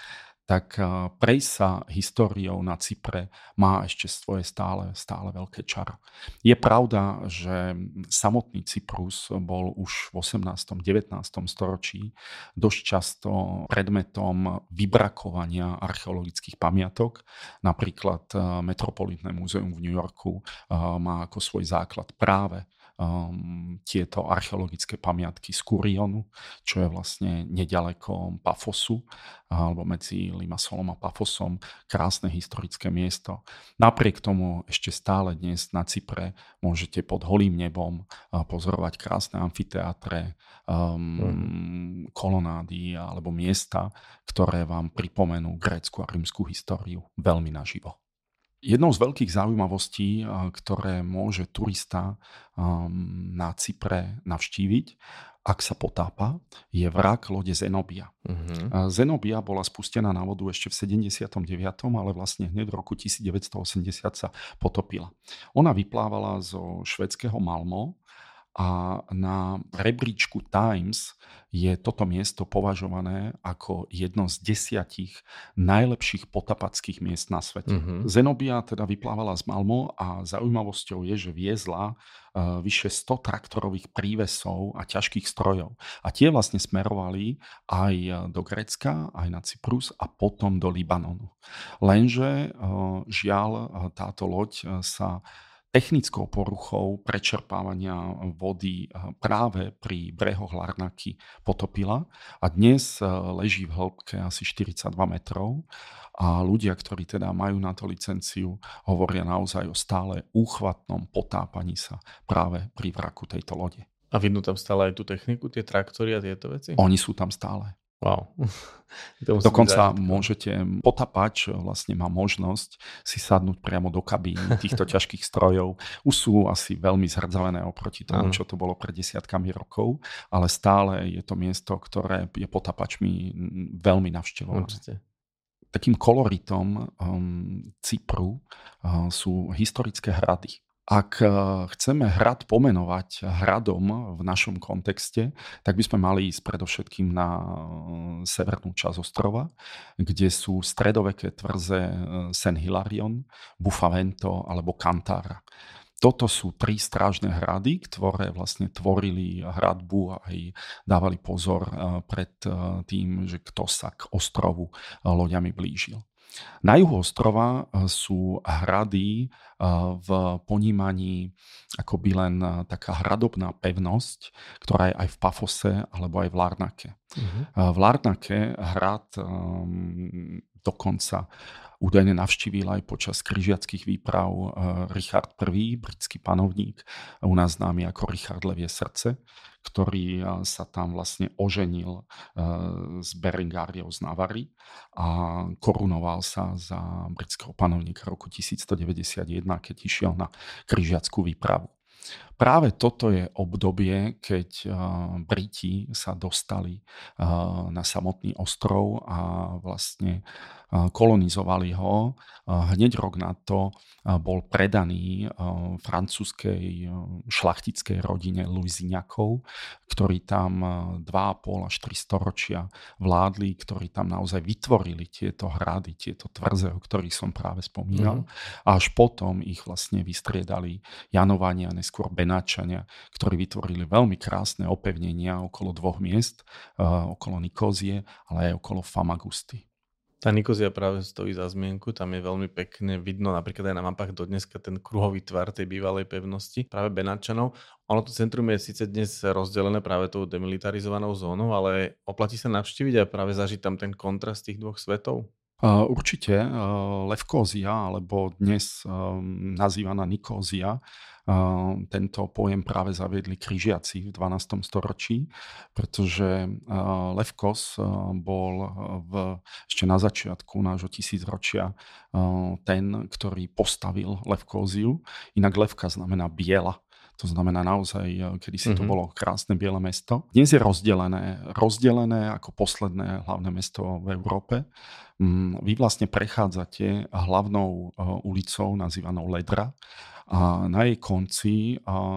B: tak eh, prejsť sa históriou na Cypre má ešte svoje stále, stále veľké čaro. Je pravda, že samotný Cyprus bol už v 18. 19. storočí dosť často predmetom vybrakovania archeologických pamiatok. Napríklad eh, Metropolitné múzeum v New Yorku eh, má ako svoj základ práve um, tieto archeologické pamiatky z Kurionu, čo je vlastne nedaleko Pafosu, alebo medzi Limassolom a Pafosom, krásne historické miesto. Napriek tomu ešte stále dnes na Cypre môžete pod holým nebom pozorovať krásne amfiteátre, um, mm. kolonády alebo miesta, ktoré vám pripomenú grécku a rímsku históriu veľmi naživo. Jednou z veľkých zaujímavostí, ktoré môže turista na Cypre navštíviť, ak sa potápa, je vrak lode Zenobia. Uh-huh. Zenobia bola spustená na vodu ešte v 79., ale vlastne hneď v roku 1980 sa potopila. Ona vyplávala zo švedského Malmo a na rebríčku Times je toto miesto považované ako jedno z desiatich najlepších potapackých miest na svete. Uh-huh. Zenobia teda vyplávala z Malmo a zaujímavosťou je, že viezla uh, vyše 100 traktorových prívesov a ťažkých strojov. A tie vlastne smerovali aj do Grécka, aj na Cyprus a potom do Libanonu. Lenže uh, žiaľ táto loď sa technickou poruchou prečerpávania vody eh, práve pri brehoch Larnaky potopila a dnes eh, leží v hĺbke asi 42 metrov a ľudia, ktorí teda majú na to licenciu, hovoria naozaj o stále úchvatnom potápaní sa práve pri vraku tejto lode.
C: A vidno tam stále aj tú techniku, tie traktory a tieto veci?
B: Oni sú tam stále.
C: Wow.
B: Dokonca môžete, potapač vlastne má možnosť si sadnúť priamo do kabíny týchto ťažkých strojov. Už sú asi veľmi zhrdzavené oproti tomu, čo to bolo pred desiatkami rokov, ale stále je to miesto, ktoré je potapačmi veľmi navštevované. Určite. Takým koloritom um, Cypru uh, sú historické hrady. Ak eh, chceme hrad pomenovať hradom v našom kontexte, tak by sme mali ísť predovšetkým na eh, severnú časť ostrova, kde sú stredoveké tvrze eh, Sen Hilarion, Bufavento alebo Cantara. Toto sú tri strážne hrady, ktoré vlastne tvorili hradbu a aj dávali pozor pred tým, že kto sa k ostrovu loďami blížil. Na juhu ostrova sú hrady v ponímaní akoby len taká hradobná pevnosť, ktorá je aj v Pafose alebo aj v Larnake. Uh-huh. V Larnake hrad um, dokonca údajne navštívil aj počas križiackých výprav Richard I, britský panovník, u nás známy ako Richard Levie srdce, ktorý sa tam vlastne oženil s Berengáriou z Navary a korunoval sa za britského panovníka roku 1191, keď išiel na križiackú výpravu. Práve toto je obdobie, keď Briti sa dostali na samotný ostrov a vlastne kolonizovali ho. Hneď rok na to bol predaný francúzskej šlachtickej rodine Luiziniakov, ktorí tam 2,5 až 3 storočia vládli, ktorí tam naozaj vytvorili tieto hrady, tieto tvrze, o ktorých som práve spomínal. Mm. A až potom ich vlastne vystriedali Janovania, neskôr Benáčania, ktorí vytvorili veľmi krásne opevnenia okolo dvoch miest, okolo Nikózie, ale aj okolo Famagusty.
C: Tá Nikozia práve stojí za zmienku, tam je veľmi pekne vidno napríklad aj na mapách do dneska ten kruhový tvar tej bývalej pevnosti, práve Benáčanov. Ono to centrum je síce dnes rozdelené práve tou demilitarizovanou zónou, ale oplatí sa navštíviť a práve zažiť tam ten kontrast tých dvoch svetov?
B: Určite Levkózia, alebo dnes nazývaná Nikózia, tento pojem práve zaviedli križiaci v 12. storočí, pretože Levkos bol v, ešte na začiatku nášho tisícročia ten, ktorý postavil Levkóziu. Inak Levka znamená biela. To znamená naozaj, kedy si mm-hmm. to mhm. bolo krásne biele mesto. Dnes je rozdelené, rozdelené ako posledné hlavné mesto v Európe. Mm, vy vlastne prechádzate hlavnou ulicou nazývanou Ledra a na jej konci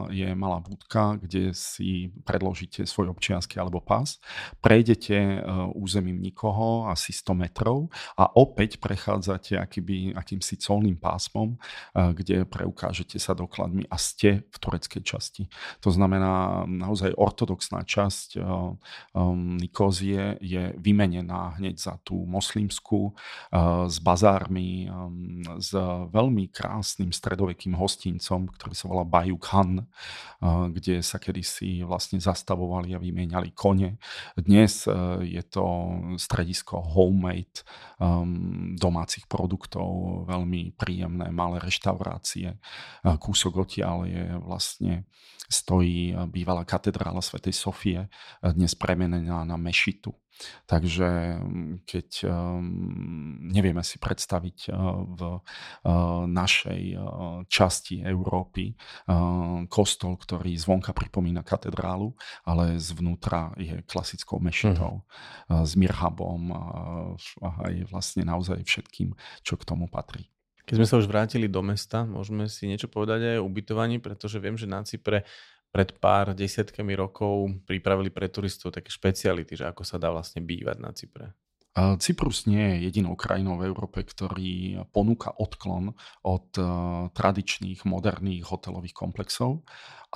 B: je malá budka, kde si predložíte svoj občiansky alebo pás. Prejdete e, územím nikoho asi 100 metrov a opäť prechádzate akýby, akýmsi colným pásmom, e, kde preukážete sa dokladmi a ste v tureckej časti. To znamená, naozaj ortodoxná časť e, Nikózie je vymenená hneď za tú moslimskú s bazármi, s veľmi krásnym stredovekým hostom hostincom, ktorý sa volá Bayou Khan, kde sa kedysi vlastne zastavovali a vymieniali kone. Dnes e, je to stredisko homemade um, domácich produktov, veľmi príjemné malé reštaurácie. Kúsok odtiaľ je vlastne stojí bývalá katedrála svätej Sofie, dnes premenená na mešitu. Takže mm, keď um, nevieme si predstaviť uh, v uh, našej uh, časti Európy kostol, ktorý zvonka pripomína katedrálu, ale zvnútra je klasickou mešitou mm. s mirhabom a aj vlastne naozaj všetkým, čo k tomu patrí.
C: Keď sme sa už vrátili do mesta, môžeme si niečo povedať aj o ubytovaní, pretože viem, že na Cypre pred pár desiatkami rokov pripravili pre turistov také špeciality, že ako sa dá vlastne bývať na Cypre.
B: Cyprus nie je jedinou krajinou v Európe, ktorý ponúka odklon od tradičných moderných hotelových komplexov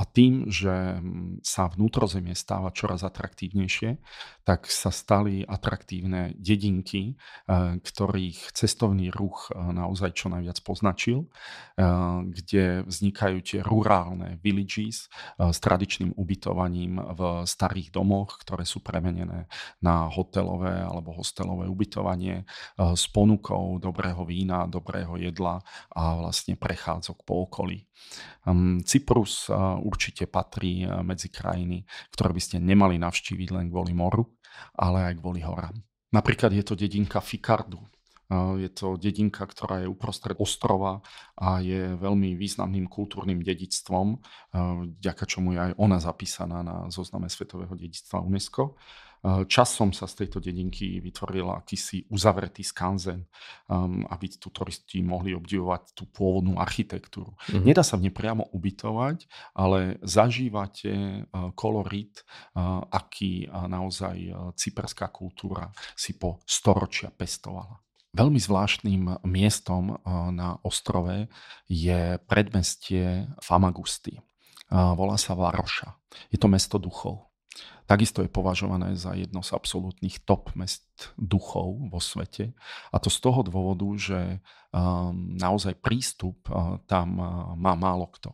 B: a tým, že mm, sa vnútrozemie stáva čoraz atraktívnejšie, tak sa stali atraktívne dedinky, eh, ktorých cestovný ruch eh, naozaj čo najviac poznačil, eh, kde vznikajú tie rurálne villages s tradičným ubytovaním v starých domoch, ktoré sú premenené na hotelové alebo hostelové ubytovanie s ponukou dobrého vína, dobrého jedla a vlastne prechádzok po okolí. Hm, Cyprus určite patrí eh, medzi krajiny, ktoré by ste nemali navštíviť len kvôli moru, ale aj kvôli horám. Napríklad je to dedinka Fikardu. Eh, je to dedinka, ktorá je uprostred ostrova a je veľmi významným kultúrnym dedictvom, eh, vďaka čomu je aj ona zapísaná na zozname Svetového dedictva UNESCO. Eh, časom sa z tejto dedinky vytvoril akýsi uzavretý skanzen, um, aby tu turisti mohli obdivovať tú pôvodnú architektúru. Mm-hmm. Nedá sa v nej priamo ubytovať, ale zažívate uh, kolorit, uh, aký uh, naozaj cyperská kultúra si po storočia pestovala. Veľmi zvláštnym miestom na ostrove je predmestie Famagusty. Volá sa Varoša. Je to mesto duchov. Takisto je považované za jedno z absolútnych top mest duchov vo svete. A to z toho dôvodu, že um, naozaj prístup uh, tam uh, má málo kto.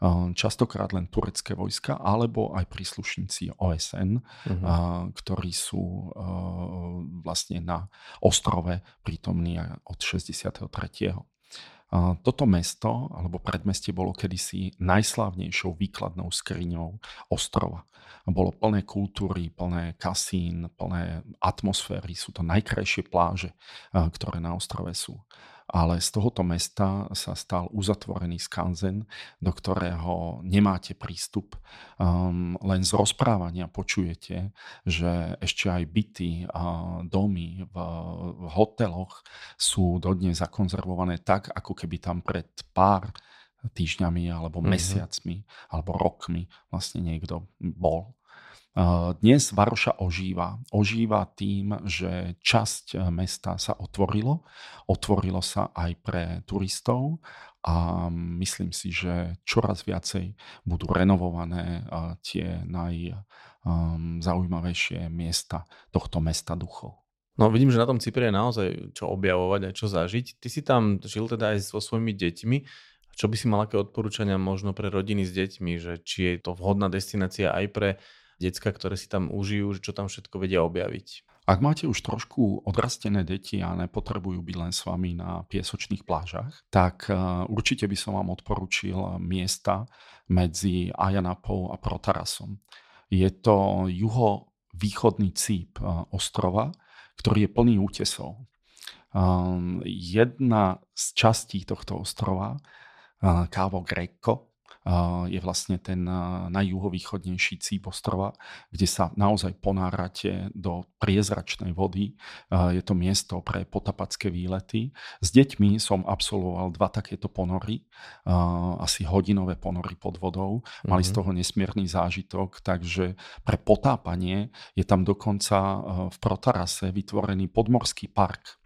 B: Um, častokrát len turecké vojska, alebo aj príslušníci OSN, uh-huh. Mhm. uh, ktorí sú uh, vlastne na ostrove prítomní od 63. Toto mesto alebo predmestie bolo kedysi najslávnejšou výkladnou skriňou ostrova. Bolo plné kultúry, plné kasín, plné atmosféry. Sú to najkrajšie pláže, ktoré na ostrove sú ale z tohoto mesta sa stal uzatvorený skanzen, do ktorého nemáte prístup. Um, len z rozprávania počujete, že ešte aj byty a domy v, v hoteloch sú dodnes zakonzervované tak, ako keby tam pred pár týždňami alebo mm-hmm. mesiacmi alebo rokmi vlastne niekto bol. Dnes Varoša ožíva. Ožíva tým, že časť e, mesta sa otvorilo. Otvorilo sa aj pre turistov a myslím si, že čoraz viacej budú renovované e, tie najzaujímavejšie miesta tohto mesta duchov.
C: No vidím, že na tom Cypre je naozaj čo objavovať a čo zažiť. Ty si tam žil teda aj so svojimi deťmi. Čo by si mal aké odporúčania možno pre rodiny s deťmi, že či je to vhodná destinácia aj pre decka, ktoré si tam užijú, čo tam všetko vedia objaviť.
B: Ak máte už trošku odrastené deti a nepotrebujú byť len s vami na piesočných plážach, tak e, určite by som vám odporučil miesta medzi Ajanapou a Protarasom. Je to juhovýchodný cíp e, ostrova, ktorý je plný útesov. Ehm, jedna z častí tohto ostrova, Kávo Greco, je vlastne ten najjuhovýchodnejší cíp ostrova, kde sa naozaj ponárate do priezračnej vody. Je to miesto pre potapacké výlety. S deťmi som absolvoval dva takéto ponory, asi hodinové ponory pod vodou. Mali z mhm. toho nesmierny zážitok, takže pre potápanie je tam dokonca v Protarase vytvorený podmorský park,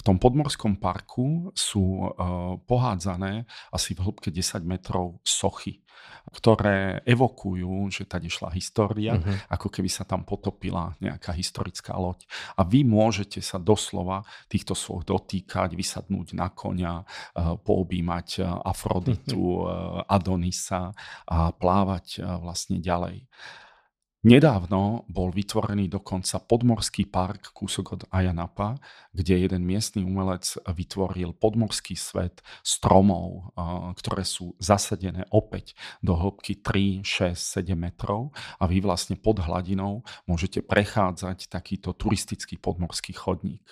B: v tom podmorskom parku sú uh, pohádzané asi v hĺbke 10 metrov sochy, ktoré evokujú, že tady šla história, uh-huh. ako keby sa tam potopila nejaká historická loď. A vy môžete sa doslova týchto svoch dotýkať, vysadnúť na konia, uh, poobímať uh, Afroditu, Adonisa a plávať vlastne ďalej. Nedávno bol vytvorený dokonca podmorský park kúsok od Ayanapa, kde jeden miestny umelec vytvoril podmorský svet stromov, ktoré sú zasadené opäť do hĺbky 3, 6, 7 metrov a vy vlastne pod hladinou môžete prechádzať takýto turistický podmorský chodník.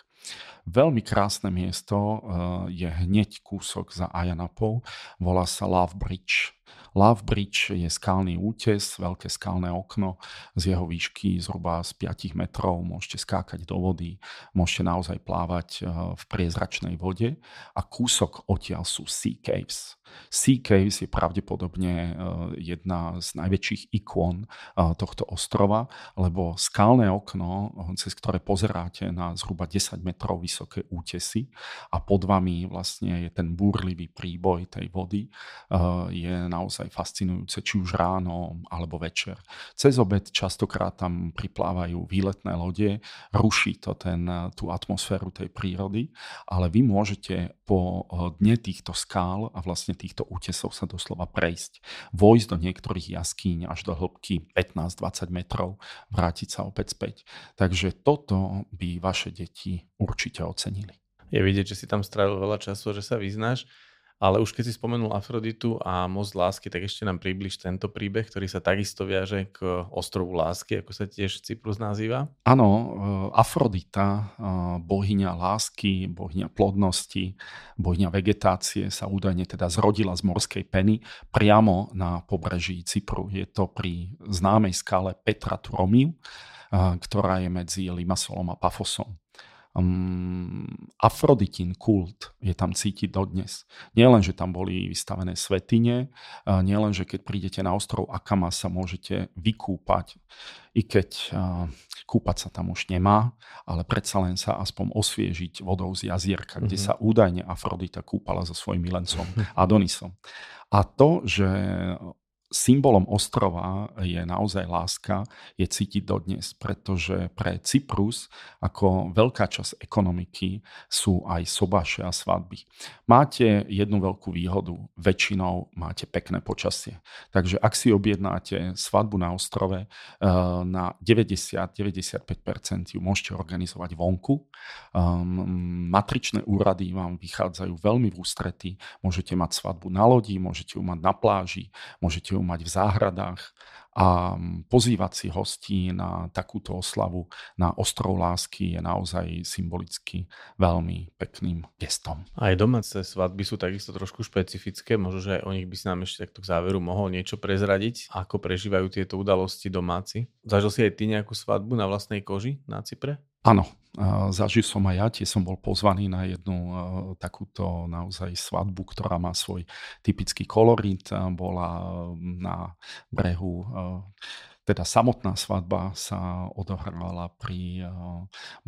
B: Veľmi krásne miesto je hneď kúsok za Ayanapou, volá sa Love Bridge. Love Bridge je skalný útes, veľké skalné okno z jeho výšky zhruba z 5 metrov. Môžete skákať do vody, môžete naozaj plávať eh, v priezračnej vode a kúsok odtiaľ sú Sea Caves. Sea Caves je pravdepodobne eh, jedna z najväčších ikon eh, tohto ostrova, lebo skalné okno, cez ktoré pozeráte na zhruba 10 metrov vysoké útesy a pod vami vlastne je ten búrlivý príboj tej vody, je naozaj naozaj fascinujúce, či už ráno alebo večer. Cez obed častokrát tam priplávajú výletné lode, ruší to ten, tú atmosféru tej prírody, ale vy môžete po eh, dne týchto skál a vlastne týchto útesov sa doslova prejsť. Vojsť do niektorých jaskýň až do hĺbky 15-20 metrov, vrátiť sa opäť späť. Takže toto by vaše deti určite ocenili.
C: Je vidieť, že si tam strávil veľa času, že sa vyznáš. Ale už keď si spomenul Afroditu a most lásky, tak ešte nám približ tento príbeh, ktorý sa takisto viaže k ostrovu lásky, ako sa tiež Cyprus nazýva.
B: Áno, e, Afrodita, e, bohyňa lásky, bohyňa plodnosti, bohyňa vegetácie sa údajne teda zrodila z morskej peny priamo na pobreží Cypru. Je to pri známej skále Petra Turomiu, e, ktorá je medzi Limassolom a Pafosom um, Afroditin kult je tam cítiť dodnes. Nie len, že tam boli vystavené svetine, uh, nie len, že keď prídete na ostrov Akama sa môžete vykúpať, i keď uh, kúpať sa tam už nemá, ale predsa len sa aspoň osviežiť vodou z jazierka, mm-hmm. kde mhm. sa údajne Afrodita kúpala so svojím milencom Adonisom. A to, že symbolom ostrova je naozaj láska, je cítiť dodnes, pretože pre Cyprus ako veľká časť ekonomiky sú aj sobáše a svadby. Máte jednu veľkú výhodu, väčšinou máte pekné počasie. Takže ak si objednáte svadbu na ostrove, eh, na 90-95% ju môžete organizovať vonku. Ehm, matričné úrady vám vychádzajú veľmi v ústrety. Môžete mať svadbu na lodi, môžete ju mať na pláži, môžete ju mať v záhradách a pozývať si hostí na takúto oslavu na ostrov lásky je naozaj symbolicky veľmi pekným gestom.
C: Aj domáce svadby sú takisto trošku špecifické, možno, že aj o nich by si nám ešte takto k záveru mohol niečo prezradiť, ako prežívajú tieto udalosti domáci. Zažil si aj ty nejakú svadbu na vlastnej koži na Cypre?
B: Áno, zažil som aj ja, tiež som bol pozvaný na jednu takúto naozaj svadbu, ktorá má svoj typický kolorit. Bola na brehu teda samotná svadba sa odohrala pri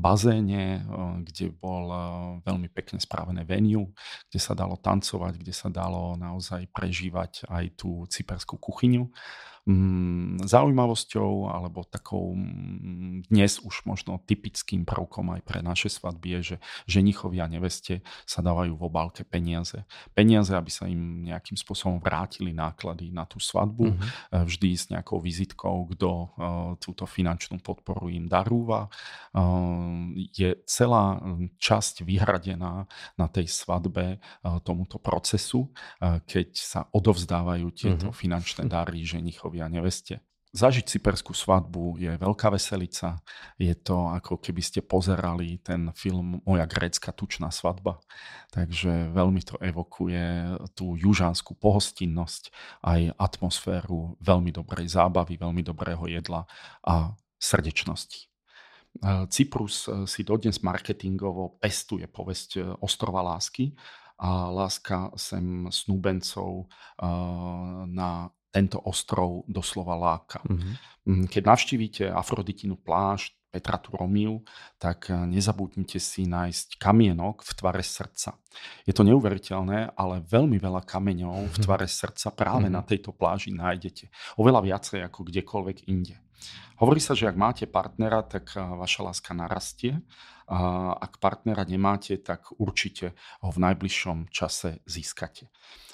B: bazéne, kde bol veľmi pekne správené venue, kde sa dalo tancovať, kde sa dalo naozaj prežívať aj tú cyperskú kuchyňu. Mm, zaujímavosťou alebo takou mm, dnes už možno typickým prvkom aj pre naše svadby je, že ženichovia a neveste sa dávajú v obálke peniaze. Peniaze, aby sa im nejakým spôsobom vrátili náklady na tú svadbu, mm-hmm. vždy s nejakou vizitkou, kto uh, túto finančnú podporu im darúva. Uh, je celá časť vyhradená na tej svadbe tomuto procesu, keď sa odovzdávajú tieto mm-hmm. finančné dary ženichovi a neveste. Zažiť cyperskú svadbu je veľká veselica. Je to ako keby ste pozerali ten film Moja grécka tučná svadba. Takže veľmi to evokuje tú južanskú pohostinnosť, aj atmosféru veľmi dobrej zábavy, veľmi dobrého jedla a srdečnosti. Cyprus si dodnes marketingovo pestuje povesť ostrova lásky a láska sem snúbencov na tento ostrov doslova láka. Mm-hmm. Keď navštívite Afroditinu pláž, Petra Turomiu, tak eh, nezabudnite si nájsť kamienok v tvare srdca. Je to neuveriteľné, ale veľmi veľa kameňov v mhm. tvare srdca práve mm-hmm. na tejto pláži nájdete. Oveľa viacej ako kdekoľvek inde. Hovorí sa, že ak máte partnera, tak eh, vaša láska narastie. A ak partnera nemáte, tak určite ho v najbližšom čase získate.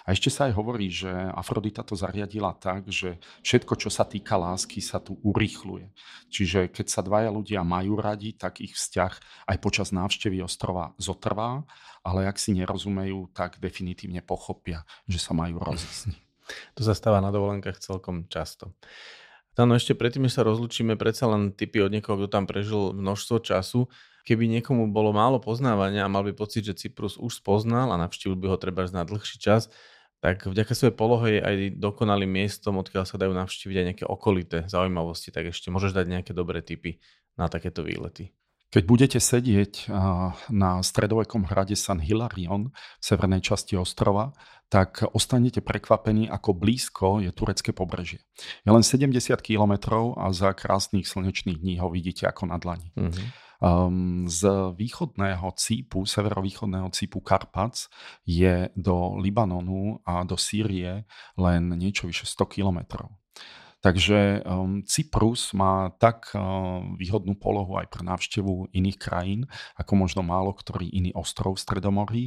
B: A ešte sa aj hovorí, že Afrodita to zariadila tak, že všetko, čo sa týka lásky, sa tu urýchluje. Čiže keď sa dvaja ľudia majú radi, tak ich vzťah aj počas návštevy ostrova zotrvá, ale ak si nerozumejú, tak definitívne pochopia, že sa majú rozísť.
C: To sa stáva na dovolenkách celkom často. Tano, ešte predtým, než sa rozlučíme, predsa len typy od niekoho, kto tam prežil množstvo času. Keby niekomu bolo málo poznávania a mal by pocit, že Cyprus už spoznal a navštívil by ho treba na dlhší čas, tak vďaka svojej polohe je aj dokonalým miestom, odkiaľ sa dajú navštíviť aj nejaké okolité zaujímavosti, tak ešte môžeš dať nejaké dobré tipy na takéto výlety.
B: Keď budete sedieť na stredovekom hrade San Hilarion v severnej časti ostrova, tak ostanete prekvapení, ako blízko je turecké pobrežie. Je len 70 kilometrov a za krásnych slnečných dní ho vidíte ako na dlani. Mm-hmm. Um, z východného cípu, severovýchodného cípu Karpac je do Libanonu a do Sýrie len niečo vyše 100 kilometrov. Takže um, Cyprus má tak uh, výhodnú polohu aj pre návštevu iných krajín, ako možno málo ktorý iný ostrov v Stredomorí.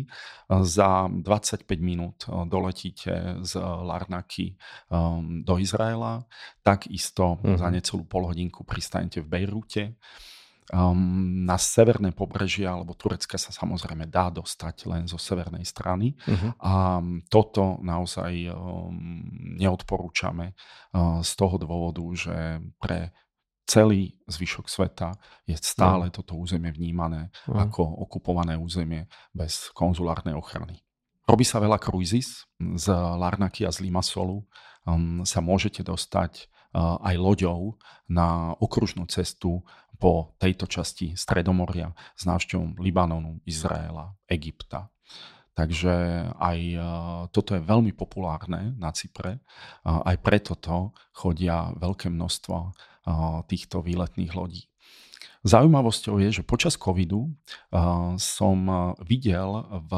B: Za 25 minút doletíte z Larnaky um, do Izraela, takisto uh-huh. za necelú polhodinku pristanete v Bejrúte. Um, na severné pobrežie alebo Turecka sa samozrejme dá dostať len zo severnej strany uh-huh. a toto naozaj um, neodporúčame uh, z toho dôvodu, že pre celý zvyšok sveta je stále uh-huh. toto územie vnímané uh-huh. ako okupované územie bez konzulárnej ochrany. Robí sa veľa kruizis z Larnaky a z Limassolu. Um, sa môžete dostať aj loďou na okružnú cestu po tejto časti Stredomoria s návštevou Libanonu, Izraela, Egypta. Takže aj toto je veľmi populárne na Cypre. Aj preto to chodia veľké množstvo týchto výletných lodí. Zaujímavosťou je, že počas covidu som videl v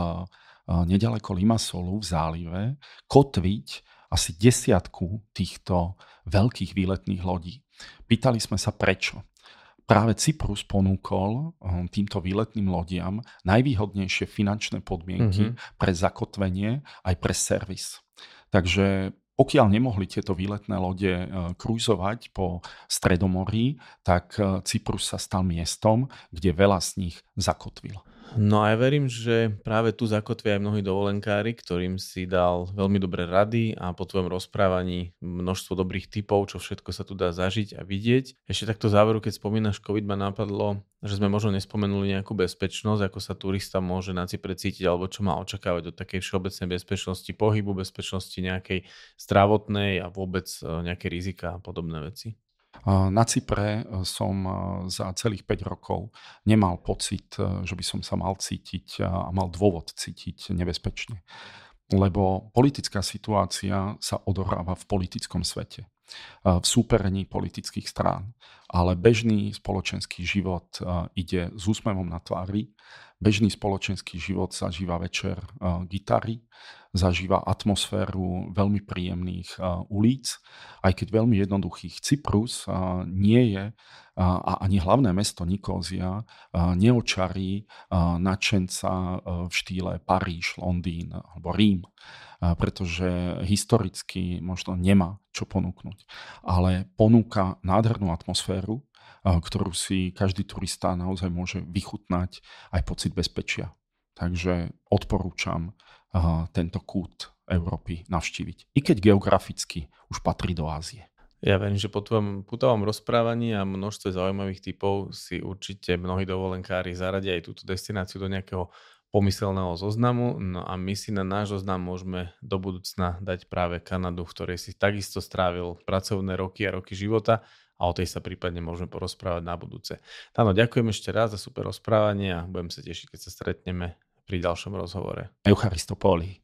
B: nedaleko Limasolu v zálive kotviť asi desiatku týchto veľkých výletných lodí. Pýtali sme sa prečo. Práve Cyprus ponúkol týmto výletným lodiam najvýhodnejšie finančné podmienky mm-hmm. pre zakotvenie aj pre servis. Takže pokiaľ nemohli tieto výletné lode e, krúzovať po Stredomorí, tak e, Cyprus sa stal miestom, kde veľa z nich zakotvil.
C: No a ja verím, že práve tu zakotvia aj mnohí dovolenkári, ktorým si dal veľmi dobré rady a po tvojom rozprávaní množstvo dobrých typov, čo všetko sa tu dá zažiť a vidieť. Ešte takto záveru, keď spomínaš COVID, ma napadlo, že sme možno nespomenuli nejakú bezpečnosť, ako sa turista môže na Cypre cítiť, alebo čo má očakávať od takej všeobecnej bezpečnosti pohybu, bezpečnosti nejakej zdravotnej a vôbec e, nejaké rizika a podobné veci.
B: Na Cypre e, som e, za celých 5 rokov nemal pocit, e, že by som sa mal cítiť a mal dôvod cítiť nebezpečne. Lebo politická situácia sa odohráva v politickom svete v súperení politických strán. Ale bežný spoločenský život ide s úsmevom na tvári, bežný spoločenský život zažíva večer gitary, zažíva atmosféru veľmi príjemných ulic, aj keď veľmi jednoduchých. Cyprus nie je a ani hlavné mesto Nikózia neočarí nadšenca v štýle Paríž, Londýn alebo Rím, pretože historicky možno nemá čo ponúknuť. Ale ponúka nádhernú atmosféru, ktorú si každý turista naozaj môže vychutnať aj pocit bezpečia. Takže odporúčam tento kút Európy navštíviť. I keď geograficky už patrí do Ázie.
C: Ja verím, že po tvojom putovom rozprávaní a množstve zaujímavých typov si určite mnohí dovolenkári zaradia aj túto destináciu do nejakého pomyselného zoznamu. No a my si na náš zoznam môžeme do budúcna dať práve Kanadu, v ktorej si takisto strávil pracovné roky a roky života a o tej sa prípadne môžeme porozprávať na budúce. Táno, ďakujem ešte raz za super rozprávanie a budem sa tešiť, keď sa stretneme pri ďalšom rozhovore.
B: Eucharistopoli.